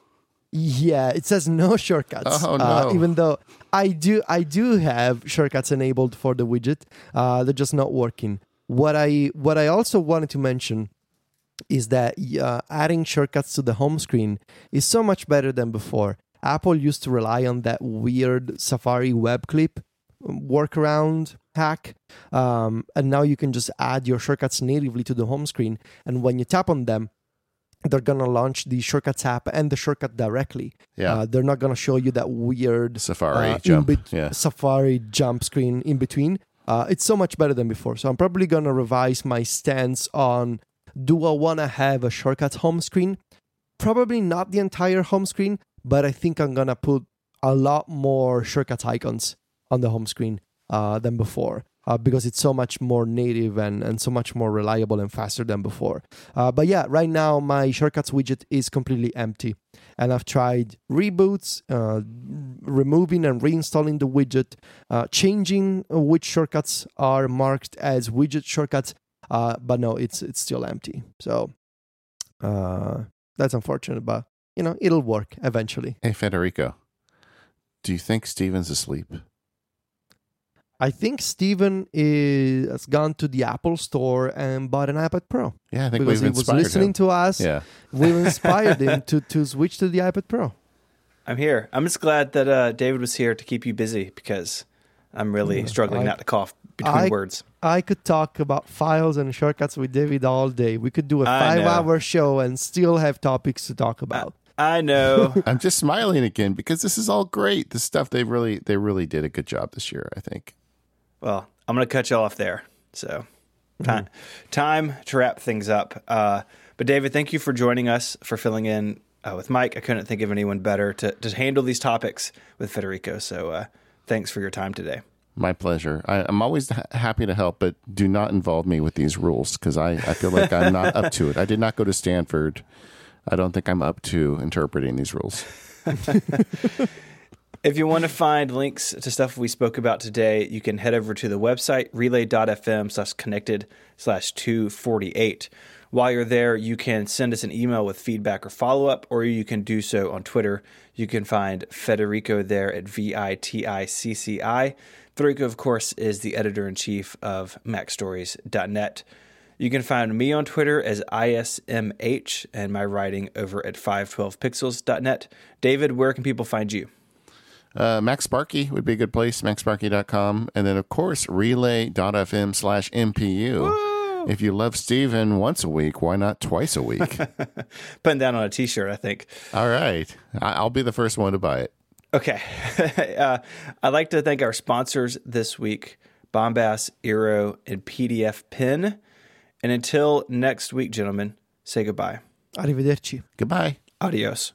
yeah, it says no shortcuts. Oh no. Uh, even though I do I do have shortcuts enabled for the widget. Uh, they're just not working. What I what I also wanted to mention is that uh, adding shortcuts to the home screen is so much better than before. Apple used to rely on that weird Safari web clip workaround hack. Um, and now you can just add your shortcuts natively to the home screen. And when you tap on them, they're gonna launch the shortcuts app and the shortcut directly. Yeah, uh, they're not gonna show you that weird Safari uh, jump, be- yeah. Safari jump screen in between. Uh, it's so much better than before. So I'm probably gonna revise my stance on: Do I want to have a shortcut home screen? Probably not the entire home screen, but I think I'm gonna put a lot more shortcut icons on the home screen uh, than before. Uh, because it's so much more native and, and so much more reliable and faster than before. Uh, but yeah, right now my shortcuts widget is completely empty. And I've tried reboots, uh, removing and reinstalling the widget, uh, changing which shortcuts are marked as widget shortcuts, uh, but no, it's it's still empty. So uh, that's unfortunate, but you know it'll work eventually. Hey, Federico, do you think Stephen's asleep? I think Stephen is, has gone to the Apple store and bought an iPad Pro Yeah, I think because we've he was listening him. to us. yeah, We've inspired him to, to switch to the iPad Pro. I'm here. I'm just glad that uh, David was here to keep you busy because I'm really struggling I- not to cough between I- words. I could talk about files and shortcuts with David all day. We could do a five hour show and still have topics to talk about. I know. [LAUGHS] I'm just smiling again because this is all great. This stuff they really they really did a good job this year. I think. Well, I'm going to cut you off there. So, time, time to wrap things up. Uh, but, David, thank you for joining us, for filling in uh, with Mike. I couldn't think of anyone better to, to handle these topics with Federico. So, uh, thanks for your time today. My pleasure. I, I'm always ha- happy to help, but do not involve me with these rules because I, I feel like I'm not up to it. I did not go to Stanford. I don't think I'm up to interpreting these rules. [LAUGHS] If you want to find links to stuff we spoke about today, you can head over to the website relay.fm slash connected slash 248. While you're there, you can send us an email with feedback or follow up, or you can do so on Twitter. You can find Federico there at V I T I C C I. Federico, of course, is the editor in chief of MacStories.net. You can find me on Twitter as ISMH and my writing over at 512pixels.net. David, where can people find you? Uh, MacSparky would be a good place, macsparky.com. And then, of course, relay.fm slash MPU. If you love Stephen once a week, why not twice a week? [LAUGHS] Putting that on a t shirt, I think. All right. I- I'll be the first one to buy it. Okay. [LAUGHS] uh, I'd like to thank our sponsors this week Bombas, Eero, and PDFpen. And until next week, gentlemen, say goodbye. Arrivederci. Goodbye. Adios.